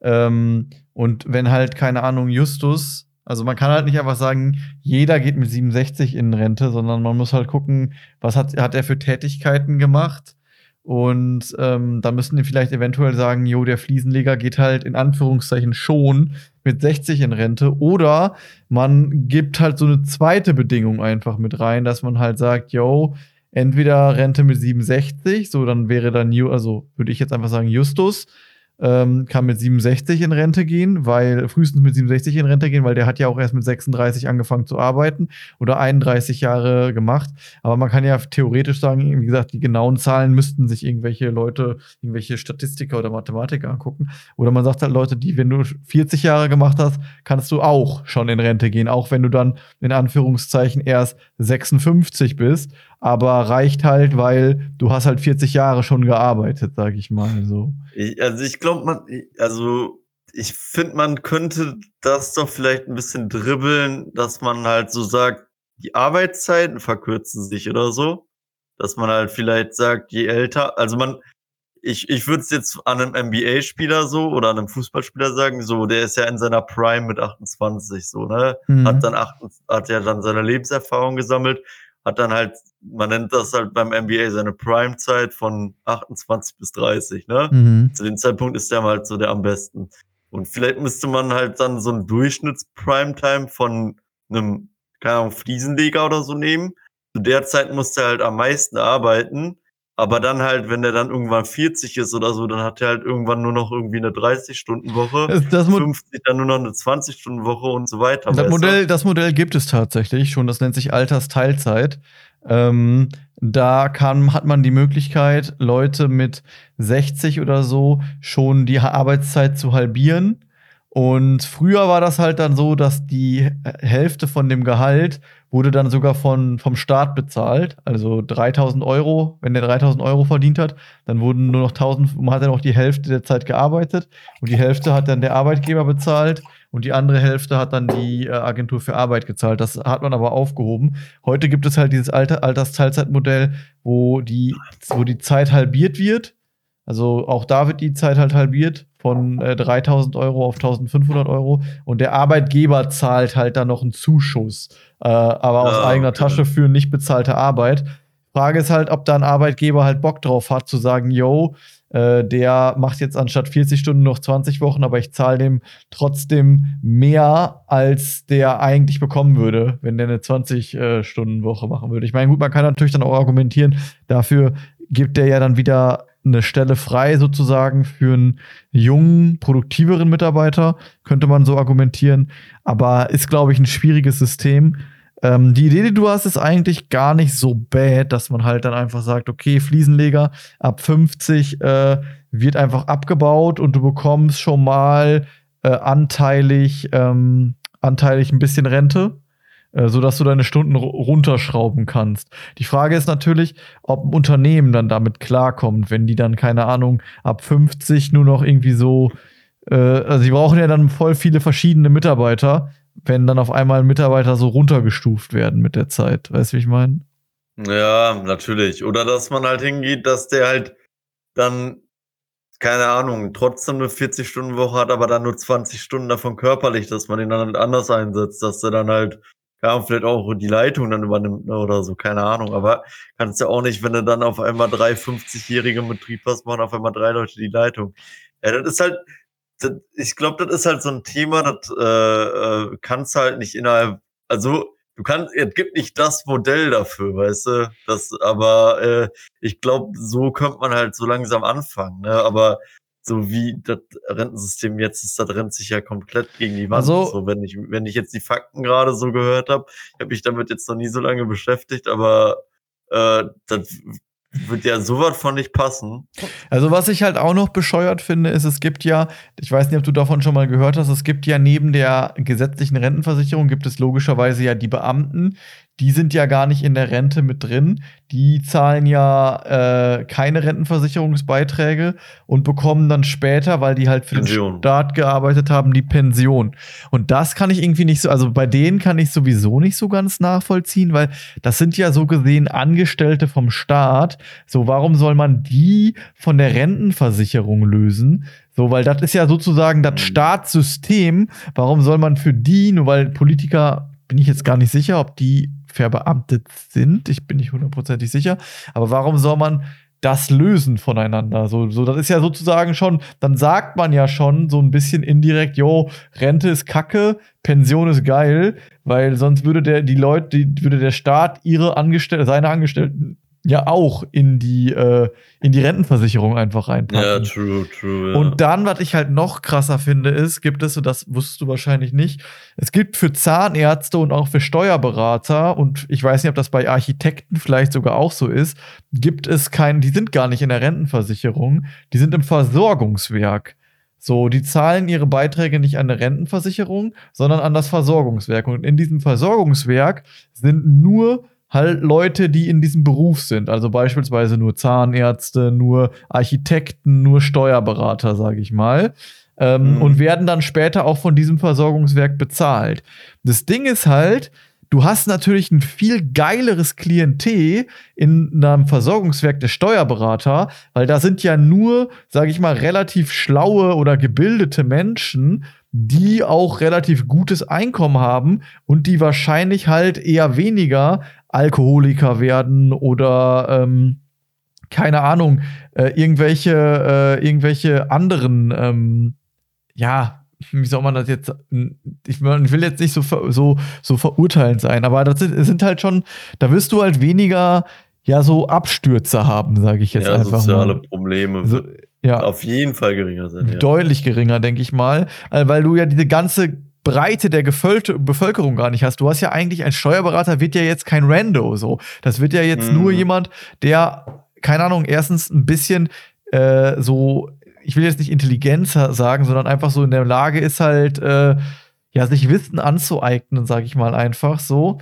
[SPEAKER 1] Ähm, und wenn halt, keine Ahnung, Justus, also man kann halt nicht einfach sagen, jeder geht mit 67 in Rente, sondern man muss halt gucken, was hat, hat er für Tätigkeiten gemacht. Und ähm, da müssten die vielleicht eventuell sagen, jo, der Fliesenleger geht halt in Anführungszeichen schon mit 60 in Rente. Oder man gibt halt so eine zweite Bedingung einfach mit rein, dass man halt sagt, jo, entweder Rente mit 67, so dann wäre dann, also würde ich jetzt einfach sagen, Justus ähm, kann mit 67 in Rente gehen, weil frühestens mit 67 in Rente gehen, weil der hat ja auch erst mit 36 angefangen zu arbeiten oder 31 Jahre gemacht. Aber man kann ja theoretisch sagen, wie gesagt, die genauen Zahlen müssten sich irgendwelche Leute, irgendwelche Statistiker oder Mathematiker angucken. Oder man sagt halt Leute, die, wenn du 40 Jahre gemacht hast, kannst du auch schon in Rente gehen, auch wenn du dann in Anführungszeichen erst 56 bist aber reicht halt, weil du hast halt 40 Jahre schon gearbeitet, sag ich mal so.
[SPEAKER 2] Ich, also ich glaube, man, also ich finde, man könnte das doch vielleicht ein bisschen dribbeln, dass man halt so sagt, die Arbeitszeiten verkürzen sich oder so. Dass man halt vielleicht sagt, je älter, also man, ich, ich würde es jetzt an einem NBA-Spieler so oder an einem Fußballspieler sagen, so, der ist ja in seiner Prime mit 28, so, ne? Mhm. Hat dann acht, hat ja dann seine Lebenserfahrung gesammelt hat dann halt, man nennt das halt beim NBA seine Prime-Zeit von 28 bis 30, ne? Mhm. Zu dem Zeitpunkt ist der halt so der am besten. Und vielleicht müsste man halt dann so einen Durchschnitts-Primetime von einem, keine Ahnung, Fliesenleger oder so nehmen. Zu der Zeit musste er halt am meisten arbeiten aber dann halt, wenn der dann irgendwann 40 ist oder so, dann hat er halt irgendwann nur noch irgendwie eine 30-Stunden-Woche,
[SPEAKER 1] das, das
[SPEAKER 2] 50 dann nur noch eine 20-Stunden-Woche und so weiter.
[SPEAKER 1] Das Modell, das Modell gibt es tatsächlich schon, das nennt sich Altersteilzeit. Ähm, da kann, hat man die Möglichkeit, Leute mit 60 oder so schon die Arbeitszeit zu halbieren. Und früher war das halt dann so, dass die Hälfte von dem Gehalt wurde dann sogar von, vom Staat bezahlt. Also 3000 Euro, wenn der 3000 Euro verdient hat, dann wurden nur noch 1000, man hat dann auch die Hälfte der Zeit gearbeitet und die Hälfte hat dann der Arbeitgeber bezahlt und die andere Hälfte hat dann die äh, Agentur für Arbeit gezahlt. Das hat man aber aufgehoben. Heute gibt es halt dieses Alter, Altersteilzeitmodell, wo die, wo die Zeit halbiert wird. Also auch da wird die Zeit halt halbiert von äh, 3000 Euro auf 1500 Euro und der Arbeitgeber zahlt halt dann noch einen Zuschuss, äh, aber aus ah, eigener okay. Tasche für nicht bezahlte Arbeit. Frage ist halt, ob da ein Arbeitgeber halt Bock drauf hat, zu sagen, yo, äh, der macht jetzt anstatt 40 Stunden noch 20 Wochen, aber ich zahle dem trotzdem mehr, als der eigentlich bekommen würde, wenn der eine 20-Stunden-Woche äh, machen würde. Ich meine, gut, man kann natürlich dann auch argumentieren, dafür gibt der ja dann wieder eine Stelle frei sozusagen für einen jungen, produktiveren Mitarbeiter, könnte man so argumentieren. Aber ist, glaube ich, ein schwieriges System. Ähm, die Idee, die du hast, ist eigentlich gar nicht so bad, dass man halt dann einfach sagt, okay, Fliesenleger ab 50 äh, wird einfach abgebaut und du bekommst schon mal äh, anteilig, ähm, anteilig ein bisschen Rente. Äh, sodass du deine Stunden runterschrauben kannst. Die Frage ist natürlich, ob ein Unternehmen dann damit klarkommt, wenn die dann, keine Ahnung, ab 50 nur noch irgendwie so, äh, also sie brauchen ja dann voll viele verschiedene Mitarbeiter, wenn dann auf einmal Mitarbeiter so runtergestuft werden mit der Zeit. Weißt du, wie ich meine?
[SPEAKER 2] Ja, natürlich. Oder dass man halt hingeht, dass der halt dann, keine Ahnung, trotzdem eine 40-Stunden-Woche hat, aber dann nur 20 Stunden davon körperlich, dass man ihn dann halt anders einsetzt, dass der dann halt ja, vielleicht auch die Leitung dann übernimmt ne, oder so, keine Ahnung. Aber kannst ja auch nicht, wenn du dann auf einmal drei 50-jährige Betrieb hast, machen auf einmal drei Leute die Leitung. Ja, das ist halt, das, ich glaube, das ist halt so ein Thema, das äh, äh, kannst halt nicht innerhalb, also du kannst, es gibt nicht das Modell dafür, weißt du? Das, aber äh, ich glaube, so könnte man halt so langsam anfangen, ne? Aber so wie das Rentensystem jetzt ist, das rennt sich ja komplett gegen die Wand. Also, so, wenn ich, wenn ich jetzt die Fakten gerade so gehört habe, habe ich damit jetzt noch nie so lange beschäftigt, aber äh, das wird ja sowas von nicht passen.
[SPEAKER 1] Also, was ich halt auch noch bescheuert finde, ist, es gibt ja, ich weiß nicht, ob du davon schon mal gehört hast, es gibt ja neben der gesetzlichen Rentenversicherung gibt es logischerweise ja die Beamten, die sind ja gar nicht in der Rente mit drin. Die zahlen ja äh, keine Rentenversicherungsbeiträge und bekommen dann später, weil die halt für Pension. den Staat gearbeitet haben, die Pension. Und das kann ich irgendwie nicht so, also bei denen kann ich sowieso nicht so ganz nachvollziehen, weil das sind ja so gesehen Angestellte vom Staat. So, warum soll man die von der Rentenversicherung lösen? So, weil das ist ja sozusagen das mhm. Staatssystem. Warum soll man für die, nur weil Politiker bin ich jetzt gar nicht sicher, ob die verbeamtet sind. Ich bin nicht hundertprozentig sicher. Aber warum soll man das lösen voneinander? So, so, das ist ja sozusagen schon, dann sagt man ja schon so ein bisschen indirekt, jo, Rente ist kacke, Pension ist geil, weil sonst würde der, die Leute, die, würde der Staat ihre Angestellten, seine Angestellten ja auch in die, äh, in die Rentenversicherung einfach reinpacken. Ja, true, true. Ja. Und dann, was ich halt noch krasser finde, ist, gibt es, und das wusstest du wahrscheinlich nicht, es gibt für Zahnärzte und auch für Steuerberater, und ich weiß nicht, ob das bei Architekten vielleicht sogar auch so ist, gibt es keinen, die sind gar nicht in der Rentenversicherung, die sind im Versorgungswerk. So, die zahlen ihre Beiträge nicht an eine Rentenversicherung, sondern an das Versorgungswerk. Und in diesem Versorgungswerk sind nur halt Leute, die in diesem Beruf sind. Also beispielsweise nur Zahnärzte, nur Architekten, nur Steuerberater, sage ich mal. Ähm, mhm. Und werden dann später auch von diesem Versorgungswerk bezahlt. Das Ding ist halt, du hast natürlich ein viel geileres Klientel in einem Versorgungswerk der Steuerberater, weil da sind ja nur, sage ich mal, relativ schlaue oder gebildete Menschen, die auch relativ gutes Einkommen haben und die wahrscheinlich halt eher weniger Alkoholiker werden oder ähm, keine Ahnung, äh, irgendwelche, äh, irgendwelche anderen, ähm, ja, wie soll man das jetzt, ich will jetzt nicht so, so, so verurteilend sein, aber das sind, sind halt schon, da wirst du halt weniger, ja, so Abstürze haben, sage ich jetzt ja, einfach
[SPEAKER 2] soziale mal. Probleme. So, ja. Auf jeden Fall geringer sind.
[SPEAKER 1] Ja. Deutlich geringer, denke ich mal, weil du ja diese ganze Breite der Geföl Bevölkerung gar nicht hast. Du hast ja eigentlich, ein Steuerberater wird ja jetzt kein Rando, so. Das wird ja jetzt mhm. nur jemand, der, keine Ahnung, erstens ein bisschen äh, so, ich will jetzt nicht Intelligenz sagen, sondern einfach so in der Lage ist halt, äh, ja, sich Wissen anzueignen, sage ich mal einfach so.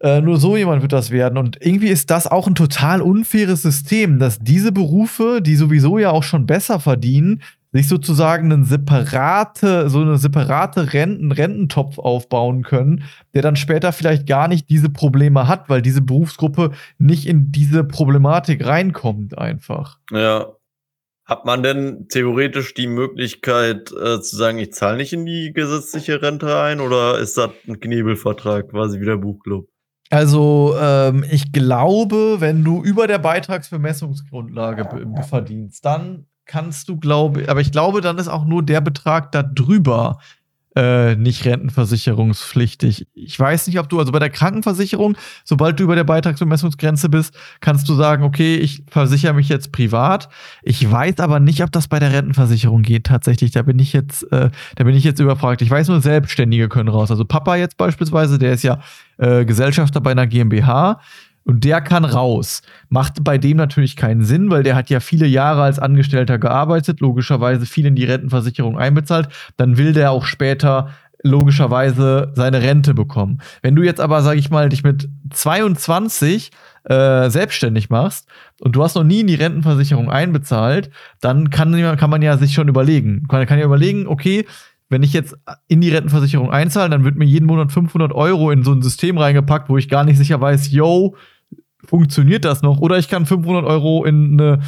[SPEAKER 1] Äh, nur so jemand wird das werden. Und irgendwie ist das auch ein total unfaires System, dass diese Berufe, die sowieso ja auch schon besser verdienen, sich sozusagen einen separate, so eine separate Renten, Rententopf aufbauen können, der dann später vielleicht gar nicht diese Probleme hat, weil diese Berufsgruppe nicht in diese Problematik reinkommt einfach.
[SPEAKER 2] Ja. Hat man denn theoretisch die Möglichkeit äh, zu sagen, ich zahle nicht in die gesetzliche Rente ein oder ist das ein Knebelvertrag quasi wie der Buchclub?
[SPEAKER 1] Also, ähm, ich glaube, wenn du über der Beitragsvermessungsgrundlage verdienst, dann kannst du, glaube aber ich glaube, dann ist auch nur der Betrag da drüber äh, nicht rentenversicherungspflichtig. Ich weiß nicht, ob du, also bei der Krankenversicherung, sobald du über der Beitragsbemessungsgrenze bist, kannst du sagen, okay, ich versichere mich jetzt privat. Ich weiß aber nicht, ob das bei der Rentenversicherung geht tatsächlich. Da bin ich jetzt, äh, da bin ich jetzt überfragt. Ich weiß nur, Selbstständige können raus. Also Papa jetzt beispielsweise, der ist ja äh, Gesellschafter bei einer GmbH. Und der kann raus. Macht bei dem natürlich keinen Sinn, weil der hat ja viele Jahre als Angestellter gearbeitet, logischerweise viel in die Rentenversicherung einbezahlt. Dann will der auch später logischerweise seine Rente bekommen. Wenn du jetzt aber, sag ich mal, dich mit 22 äh, selbstständig machst und du hast noch nie in die Rentenversicherung einbezahlt, dann kann, kann man ja sich schon überlegen. Man kann ja überlegen, okay, wenn ich jetzt in die Rentenversicherung einzahle, dann wird mir jeden Monat 500 Euro in so ein System reingepackt, wo ich gar nicht sicher weiß, yo, funktioniert das noch? Oder ich kann 500 Euro in eine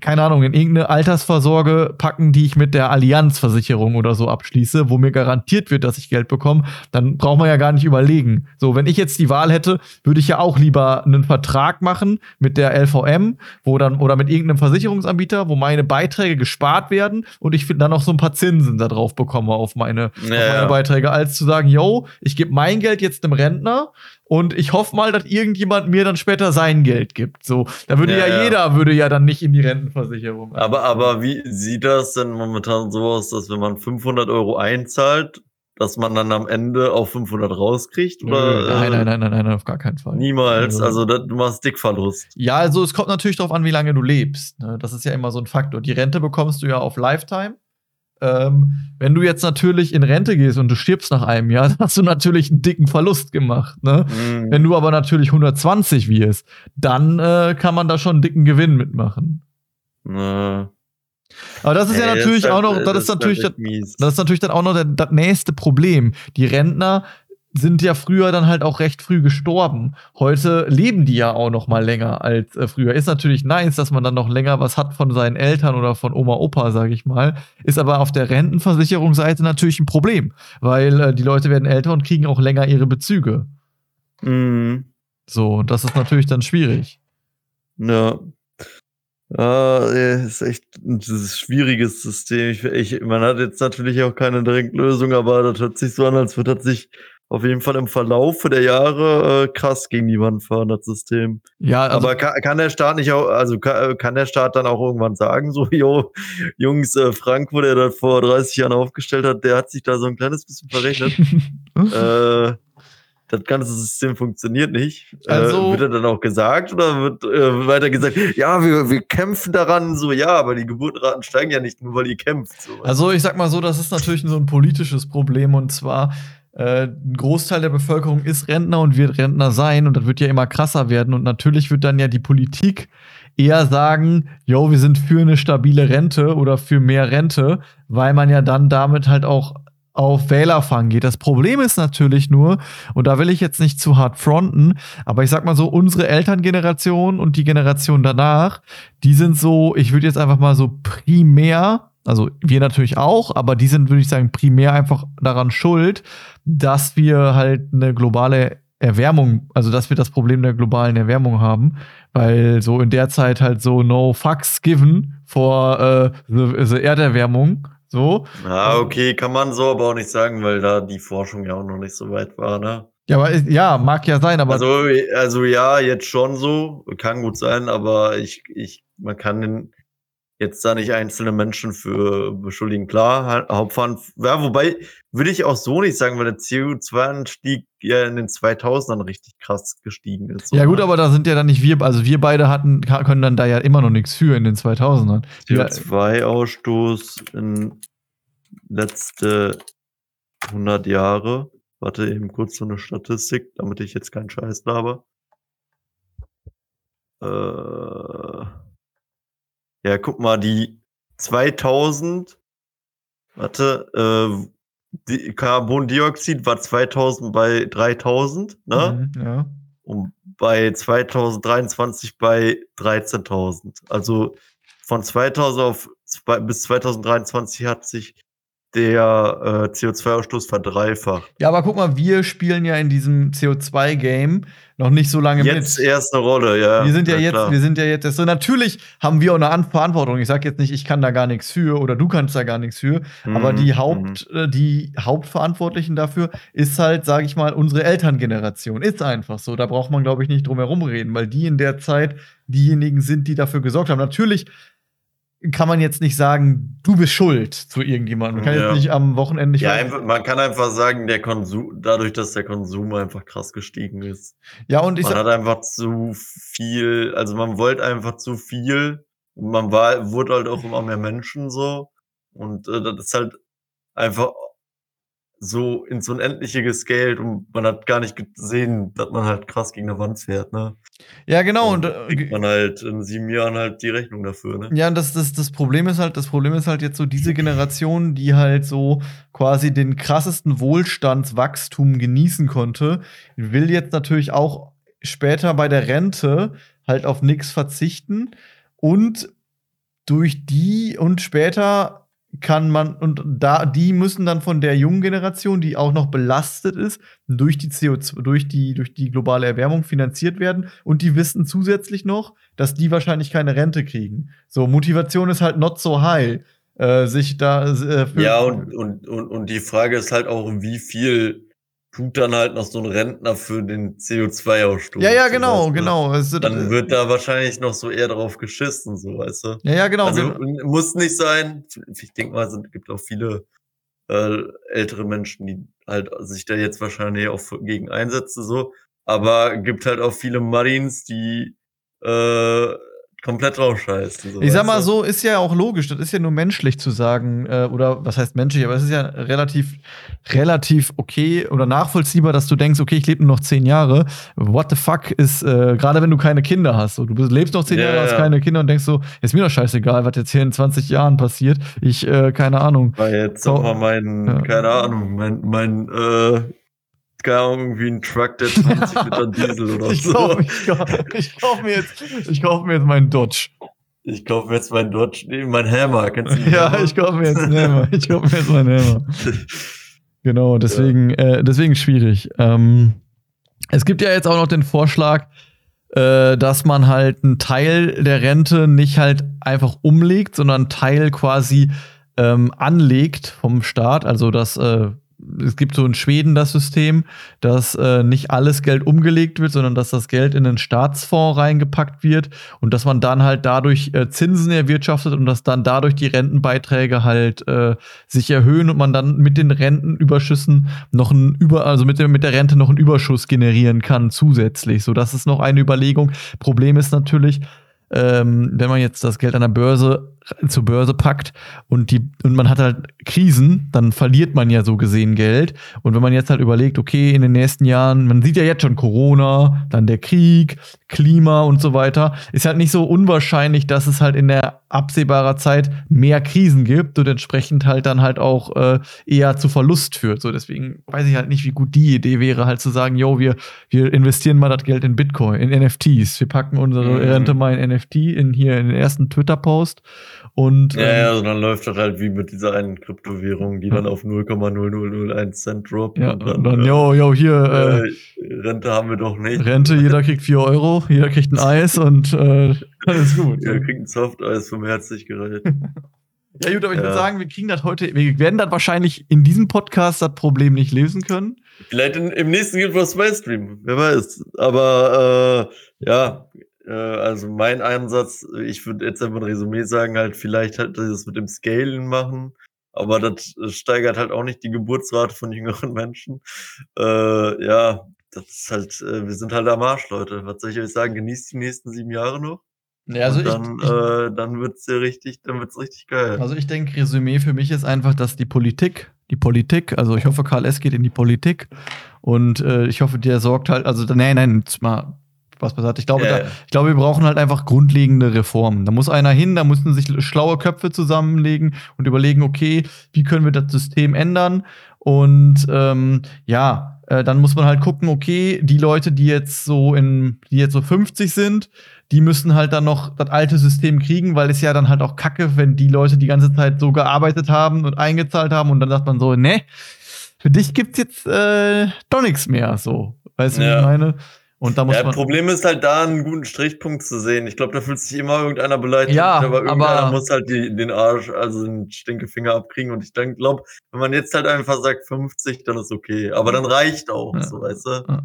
[SPEAKER 1] keine Ahnung, in irgendeine Altersvorsorge packen, die ich mit der Allianzversicherung oder so abschließe, wo mir garantiert wird, dass ich Geld bekomme, dann braucht man ja gar nicht überlegen. So, wenn ich jetzt die Wahl hätte, würde ich ja auch lieber einen Vertrag machen mit der LVM, wo dann, oder mit irgendeinem Versicherungsanbieter, wo meine Beiträge gespart werden und ich dann noch so ein paar Zinsen da drauf bekomme auf meine, ja. auf meine Beiträge, als zu sagen, yo, ich gebe mein Geld jetzt einem Rentner und ich hoffe mal, dass irgendjemand mir dann später sein Geld gibt. So, da würde ja, ja, jeder würde ja dann nicht in die Rentenversicherung.
[SPEAKER 2] Aber, aber wie sieht das denn momentan so aus, dass wenn man 500 Euro einzahlt, dass man dann am Ende auf 500 rauskriegt? Oder,
[SPEAKER 1] nein, nein, nein, nein, nein, auf gar keinen Fall.
[SPEAKER 2] Niemals. Also, also du machst Dickverlust.
[SPEAKER 1] Ja, also es kommt natürlich darauf an, wie lange du lebst. Ne? Das ist ja immer so ein Faktor. Die Rente bekommst du ja auf Lifetime. Ähm, wenn du jetzt natürlich in Rente gehst und du stirbst nach einem Jahr, [LAUGHS] dann hast du natürlich einen dicken Verlust gemacht. Ne? Mhm. Wenn du aber natürlich 120 wirst, dann äh, kann man da schon einen dicken Gewinn mitmachen.
[SPEAKER 2] Mhm.
[SPEAKER 1] Aber das ist ja, ja natürlich halt, auch noch, das, das ist natürlich, halt das, das, ist natürlich dann auch noch der, das nächste Problem. Die Rentner sind ja früher dann halt auch recht früh gestorben. Heute leben die ja auch noch mal länger als äh, früher. Ist natürlich nice, dass man dann noch länger was hat von seinen Eltern oder von Oma, Opa, sag ich mal. Ist aber auf der Rentenversicherungsseite natürlich ein Problem, weil äh, die Leute werden älter und kriegen auch länger ihre Bezüge.
[SPEAKER 2] Mhm.
[SPEAKER 1] So, das ist natürlich dann schwierig.
[SPEAKER 2] Ja. Ja, ist echt ein schwieriges System. Ich, ich, man hat jetzt natürlich auch keine direkte Lösung, aber das hört sich so an, als würde das sich auf jeden Fall im Verlauf der Jahre äh, krass gegen die Wand fahren, das System.
[SPEAKER 1] Ja,
[SPEAKER 2] also aber kann, kann, der Staat nicht auch, also kann, kann, der Staat dann auch irgendwann sagen, so, [LAUGHS] jo, Jungs, äh, Frank, wo der das vor 30 Jahren aufgestellt hat, der hat sich da so ein kleines bisschen verrechnet. [LAUGHS] äh, das ganze System funktioniert nicht. Äh, also, äh, wird er dann auch gesagt oder wird äh, weiter gesagt, ja, wir, wir kämpfen daran, so ja, aber die Geburtenraten steigen ja nicht nur, weil ihr kämpft. So.
[SPEAKER 1] Also ich sag mal so, das ist natürlich so ein politisches Problem und zwar äh, ein Großteil der Bevölkerung ist Rentner und wird Rentner sein und das wird ja immer krasser werden und natürlich wird dann ja die Politik eher sagen, yo, wir sind für eine stabile Rente oder für mehr Rente, weil man ja dann damit halt auch auf Wählerfang geht. Das Problem ist natürlich nur, und da will ich jetzt nicht zu hart fronten, aber ich sag mal so, unsere Elterngeneration und die Generation danach, die sind so, ich würde jetzt einfach mal so primär also wir natürlich auch, aber die sind, würde ich sagen, primär einfach daran schuld, dass wir halt eine globale Erwärmung, also dass wir das Problem der globalen Erwärmung haben, weil so in der Zeit halt so no fucks given vor äh, the, the Erderwärmung. So.
[SPEAKER 2] Ja, okay, kann man so aber auch nicht sagen, weil da die Forschung ja auch noch nicht so weit war, ne?
[SPEAKER 1] Ja, aber ja, mag ja sein, aber.
[SPEAKER 2] Also, also ja, jetzt schon so, kann gut sein, aber ich, ich, man kann den, jetzt da nicht einzelne Menschen für beschuldigen. Klar, Hauptfahren, ja, wobei würde ich auch so nicht sagen, weil der CO2-Anstieg ja in den 2000ern richtig krass gestiegen ist.
[SPEAKER 1] Ja, gut, aber da sind ja dann nicht wir, also wir beide hatten, können dann da ja immer noch nichts für in den 2000ern.
[SPEAKER 2] CO2-Ausstoß in letzte 100 Jahre. Warte eben kurz so eine Statistik, damit ich jetzt keinen Scheiß laber. Äh, ja, guck mal, die 2000, warte, äh, die Carbondioxid war 2000 bei 3000, ne?
[SPEAKER 1] Mhm, ja.
[SPEAKER 2] Und bei 2023 bei 13.000. Also von 2000 auf bis 2023 hat sich der äh, CO2-Ausstoß verdreifacht.
[SPEAKER 1] Ja, aber guck mal, wir spielen ja in diesem CO2-Game noch nicht so lange
[SPEAKER 2] jetzt mit. Jetzt erst eine Rolle, ja.
[SPEAKER 1] Wir sind ja, ja jetzt, klar. wir sind ja jetzt so. Natürlich haben wir auch eine Verantwortung. Ich sage jetzt nicht, ich kann da gar nichts für oder du kannst da gar nichts für. Mhm. Aber die Haupt, mhm. die Hauptverantwortlichen dafür ist halt, sage ich mal, unsere Elterngeneration. Ist einfach so. Da braucht man, glaube ich, nicht drum herum reden, weil die in der Zeit diejenigen sind, die dafür gesorgt haben. Natürlich kann man jetzt nicht sagen, du bist schuld zu irgendjemandem. Man kann ja. jetzt nicht am Wochenende nicht.
[SPEAKER 2] Ja, einfach, man kann einfach sagen, der Konsum, dadurch, dass der Konsum einfach krass gestiegen ist.
[SPEAKER 1] Ja, und ich
[SPEAKER 2] Man hat einfach zu viel, also man wollte einfach zu viel. Und man war, wurde halt auch immer mehr Menschen so. Und äh, das ist halt einfach so ins Unendliche gescaled und man hat gar nicht gesehen, dass man halt krass gegen eine Wand fährt, ne?
[SPEAKER 1] Ja, genau.
[SPEAKER 2] Und, und äh, kriegt man halt in sieben Jahren halt die Rechnung dafür, ne?
[SPEAKER 1] Ja, das, das, das Problem ist halt, das Problem ist halt jetzt so diese Generation, die halt so quasi den krassesten Wohlstandswachstum genießen konnte, will jetzt natürlich auch später bei der Rente halt auf nichts verzichten und durch die und später kann man, und da, die müssen dann von der jungen Generation, die auch noch belastet ist, durch die CO2, durch die, durch die globale Erwärmung finanziert werden. Und die wissen zusätzlich noch, dass die wahrscheinlich keine Rente kriegen. So, Motivation ist halt not so high, äh, sich da. Äh,
[SPEAKER 2] ja, und, und, und, und die Frage ist halt auch, wie viel tut dann halt noch so ein Rentner für den CO2-Ausstoß.
[SPEAKER 1] Ja, ja, genau, weißt du? genau.
[SPEAKER 2] Es, dann wird da wahrscheinlich noch so eher drauf geschissen, so, weißt du?
[SPEAKER 1] Ja, ja, genau.
[SPEAKER 2] Also
[SPEAKER 1] genau.
[SPEAKER 2] muss nicht sein. Ich denke mal, es gibt auch viele äh, ältere Menschen, die halt sich da jetzt wahrscheinlich auch gegen einsetzen, so. Aber gibt halt auch viele Marines, die äh, komplett rausscheißen.
[SPEAKER 1] So, ich sag mal so, ist ja auch logisch. Das ist ja nur menschlich zu sagen, äh, oder was heißt menschlich, aber es ist ja relativ, relativ okay oder nachvollziehbar, dass du denkst, okay, ich lebe nur noch zehn Jahre. What the fuck ist, äh, gerade wenn du keine Kinder hast. So, du lebst noch zehn ja, Jahre, hast keine Kinder und denkst so, ist mir doch scheißegal, was jetzt hier in 20 Jahren passiert. Ich, äh, keine Ahnung.
[SPEAKER 2] Weil jetzt so, mal mein, ja. keine Ahnung, mein, mein, äh, keine Ahnung, irgendwie ein Truck, der 20 Liter Diesel oder [LAUGHS]
[SPEAKER 1] ich
[SPEAKER 2] so.
[SPEAKER 1] Kauf, ich kaufe mir, jetzt, ich kauf mir jetzt meinen Dodge.
[SPEAKER 2] Ich kaufe mir jetzt meinen Dodge, nee, mein Hammer. Kennst du
[SPEAKER 1] ja, Hammer? ich kaufe mir jetzt einen Hammer. Ich kaufe mir jetzt meinen Hammer. [LAUGHS] genau, deswegen, ja. äh, deswegen schwierig. Ähm, es gibt ja jetzt auch noch den Vorschlag, äh, dass man halt einen Teil der Rente nicht halt einfach umlegt, sondern einen Teil quasi ähm, anlegt vom Staat. Also dass äh, es gibt so in Schweden das System, dass äh, nicht alles Geld umgelegt wird, sondern dass das Geld in einen Staatsfonds reingepackt wird und dass man dann halt dadurch äh, Zinsen erwirtschaftet und dass dann dadurch die Rentenbeiträge halt äh, sich erhöhen und man dann mit den Rentenüberschüssen noch ein Über, also mit, dem, mit der Rente noch einen Überschuss generieren kann zusätzlich. So, das ist noch eine Überlegung. Problem ist natürlich, ähm, wenn man jetzt das Geld an der Börse zur Börse packt und die und man hat halt Krisen, dann verliert man ja so gesehen Geld. Und wenn man jetzt halt überlegt, okay, in den nächsten Jahren, man sieht ja jetzt schon Corona, dann der Krieg, Klima und so weiter, ist halt nicht so unwahrscheinlich, dass es halt in der absehbarer Zeit mehr Krisen gibt und entsprechend halt dann halt auch äh, eher zu Verlust führt. So deswegen weiß ich halt nicht, wie gut die Idee wäre, halt zu sagen, yo, wir wir investieren mal das Geld in Bitcoin, in NFTs, wir packen unsere mhm. Rente mal in NFT in hier in den ersten Twitter Post und,
[SPEAKER 2] ja, ähm, ja, also dann läuft das halt wie mit dieser einen Kryptowährung, die dann auf 0,0001 Cent droppt.
[SPEAKER 1] Ja, und dann, und dann yo, yo, hier.
[SPEAKER 2] Äh, äh, Rente haben wir doch nicht.
[SPEAKER 1] Rente, jeder [LAUGHS] kriegt 4 Euro, jeder kriegt ein Eis und äh, [LAUGHS] alles gut.
[SPEAKER 2] Jeder kriegt ein Softeis vom Herzlichkeit. [LAUGHS]
[SPEAKER 1] Ja, gut, aber ich ja. würde sagen, wir kriegen das heute, wir werden das wahrscheinlich in diesem Podcast das Problem nicht lösen können.
[SPEAKER 2] Vielleicht in, im nächsten Guild Wars Stream, wer weiß. Aber äh, ja, äh, also mein Einsatz, ich würde jetzt einfach ein Resümee sagen, halt vielleicht halt das mit dem Scalen machen, aber das steigert halt auch nicht die Geburtsrate von [LAUGHS] jüngeren Menschen. Äh, ja, das ist halt, äh, wir sind halt am Arsch, Leute. Was soll ich euch sagen? Genießt die nächsten sieben Jahre noch. Ja, also dann, ich, äh, dann wird's ja richtig, dann wird's richtig geil.
[SPEAKER 1] Also ich denke, Resümee für mich ist einfach, dass die Politik, die Politik, also ich hoffe, KLS geht in die Politik und äh, ich hoffe, der sorgt halt, also nein, nein, mal Spaß beiseite. Ich glaube, yeah. da, ich glaube, wir brauchen halt einfach grundlegende Reformen. Da muss einer hin, da müssen sich schlaue Köpfe zusammenlegen und überlegen, okay, wie können wir das System ändern? Und ähm, ja, äh, dann muss man halt gucken, okay, die Leute, die jetzt so in, die jetzt so 50 sind, die müssen halt dann noch das alte System kriegen, weil es ja dann halt auch kacke, wenn die Leute die ganze Zeit so gearbeitet haben und eingezahlt haben und dann sagt man so, ne, für dich gibt's jetzt äh, doch nichts mehr, so. Weißt du, ja. wie ich meine? Und da muss
[SPEAKER 2] ja,
[SPEAKER 1] man.
[SPEAKER 2] Problem ist halt da einen guten Strichpunkt zu sehen. Ich glaube, da fühlt sich immer irgendeiner beleidigt,
[SPEAKER 1] ja,
[SPEAKER 2] aber irgendeiner
[SPEAKER 1] aber
[SPEAKER 2] muss halt die, den Arsch, also den Stinkefinger abkriegen. Und ich glaube, wenn man jetzt halt einfach sagt 50, dann ist okay. Aber dann reicht auch, ja. so weißt du. Ja.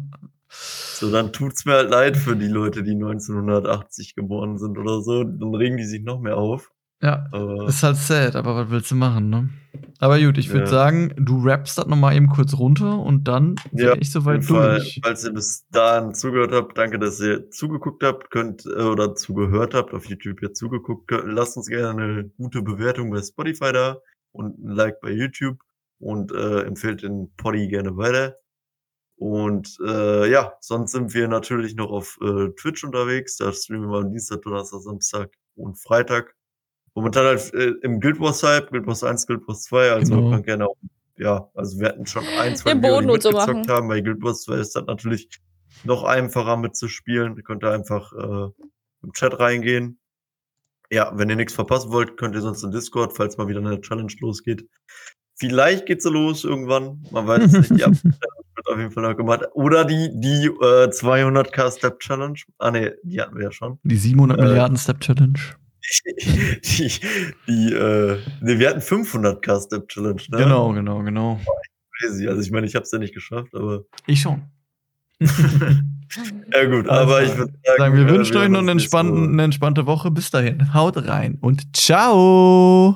[SPEAKER 2] So, dann tut's mir halt leid für die Leute, die 1980 geboren sind oder so. Dann regen die sich noch mehr auf.
[SPEAKER 1] Ja, aber ist halt sad, aber was willst du machen, ne? Aber gut, ich würde ja. sagen, du rappst das nochmal eben kurz runter und dann
[SPEAKER 2] bin ja, ich soweit durch. Fall, falls ihr bis dahin zugehört habt, danke, dass ihr zugeguckt habt, könnt äh, oder zugehört habt, auf YouTube jetzt zugeguckt, könnt, lasst uns gerne eine gute Bewertung bei Spotify da und ein Like bei YouTube und äh, empfehlt den Poddy gerne weiter. Und äh, ja, sonst sind wir natürlich noch auf äh, Twitch unterwegs. Da streamen wir am Dienstag, Donnerstag, Samstag und Freitag momentan halt äh, im Guild Wars Hype, Guild Wars 1, Guild Wars 2, also genau. man kann gerne auch, ja, also wir hatten schon ein, zwei
[SPEAKER 3] Videos, die mitgezockt
[SPEAKER 2] so haben, bei Guild Wars 2 ist das natürlich noch einfacher mitzuspielen. Ihr könnt da einfach äh, im Chat reingehen Ja, wenn ihr nichts verpassen wollt, könnt ihr sonst in Discord, falls mal wieder eine Challenge losgeht. Vielleicht geht sie los irgendwann. Man weiß es nicht. Die [LAUGHS] wird auf jeden Fall noch gemacht. Oder die, die äh, 200k Step Challenge. Ah, ne, die hatten wir ja schon.
[SPEAKER 1] Die 700 äh, Milliarden Step Challenge.
[SPEAKER 2] Die, die, äh, ne, wir hatten 500k Step Challenge, ne?
[SPEAKER 1] Genau, genau, genau.
[SPEAKER 2] Crazy. Also, ich meine, ich habe es ja nicht geschafft, aber.
[SPEAKER 1] Ich schon. [LAUGHS]
[SPEAKER 2] ja, gut, aber ich würde
[SPEAKER 1] sagen, sagen, wir äh, wünschen euch noch eine entspannte Woche. Bis dahin. Haut rein und ciao!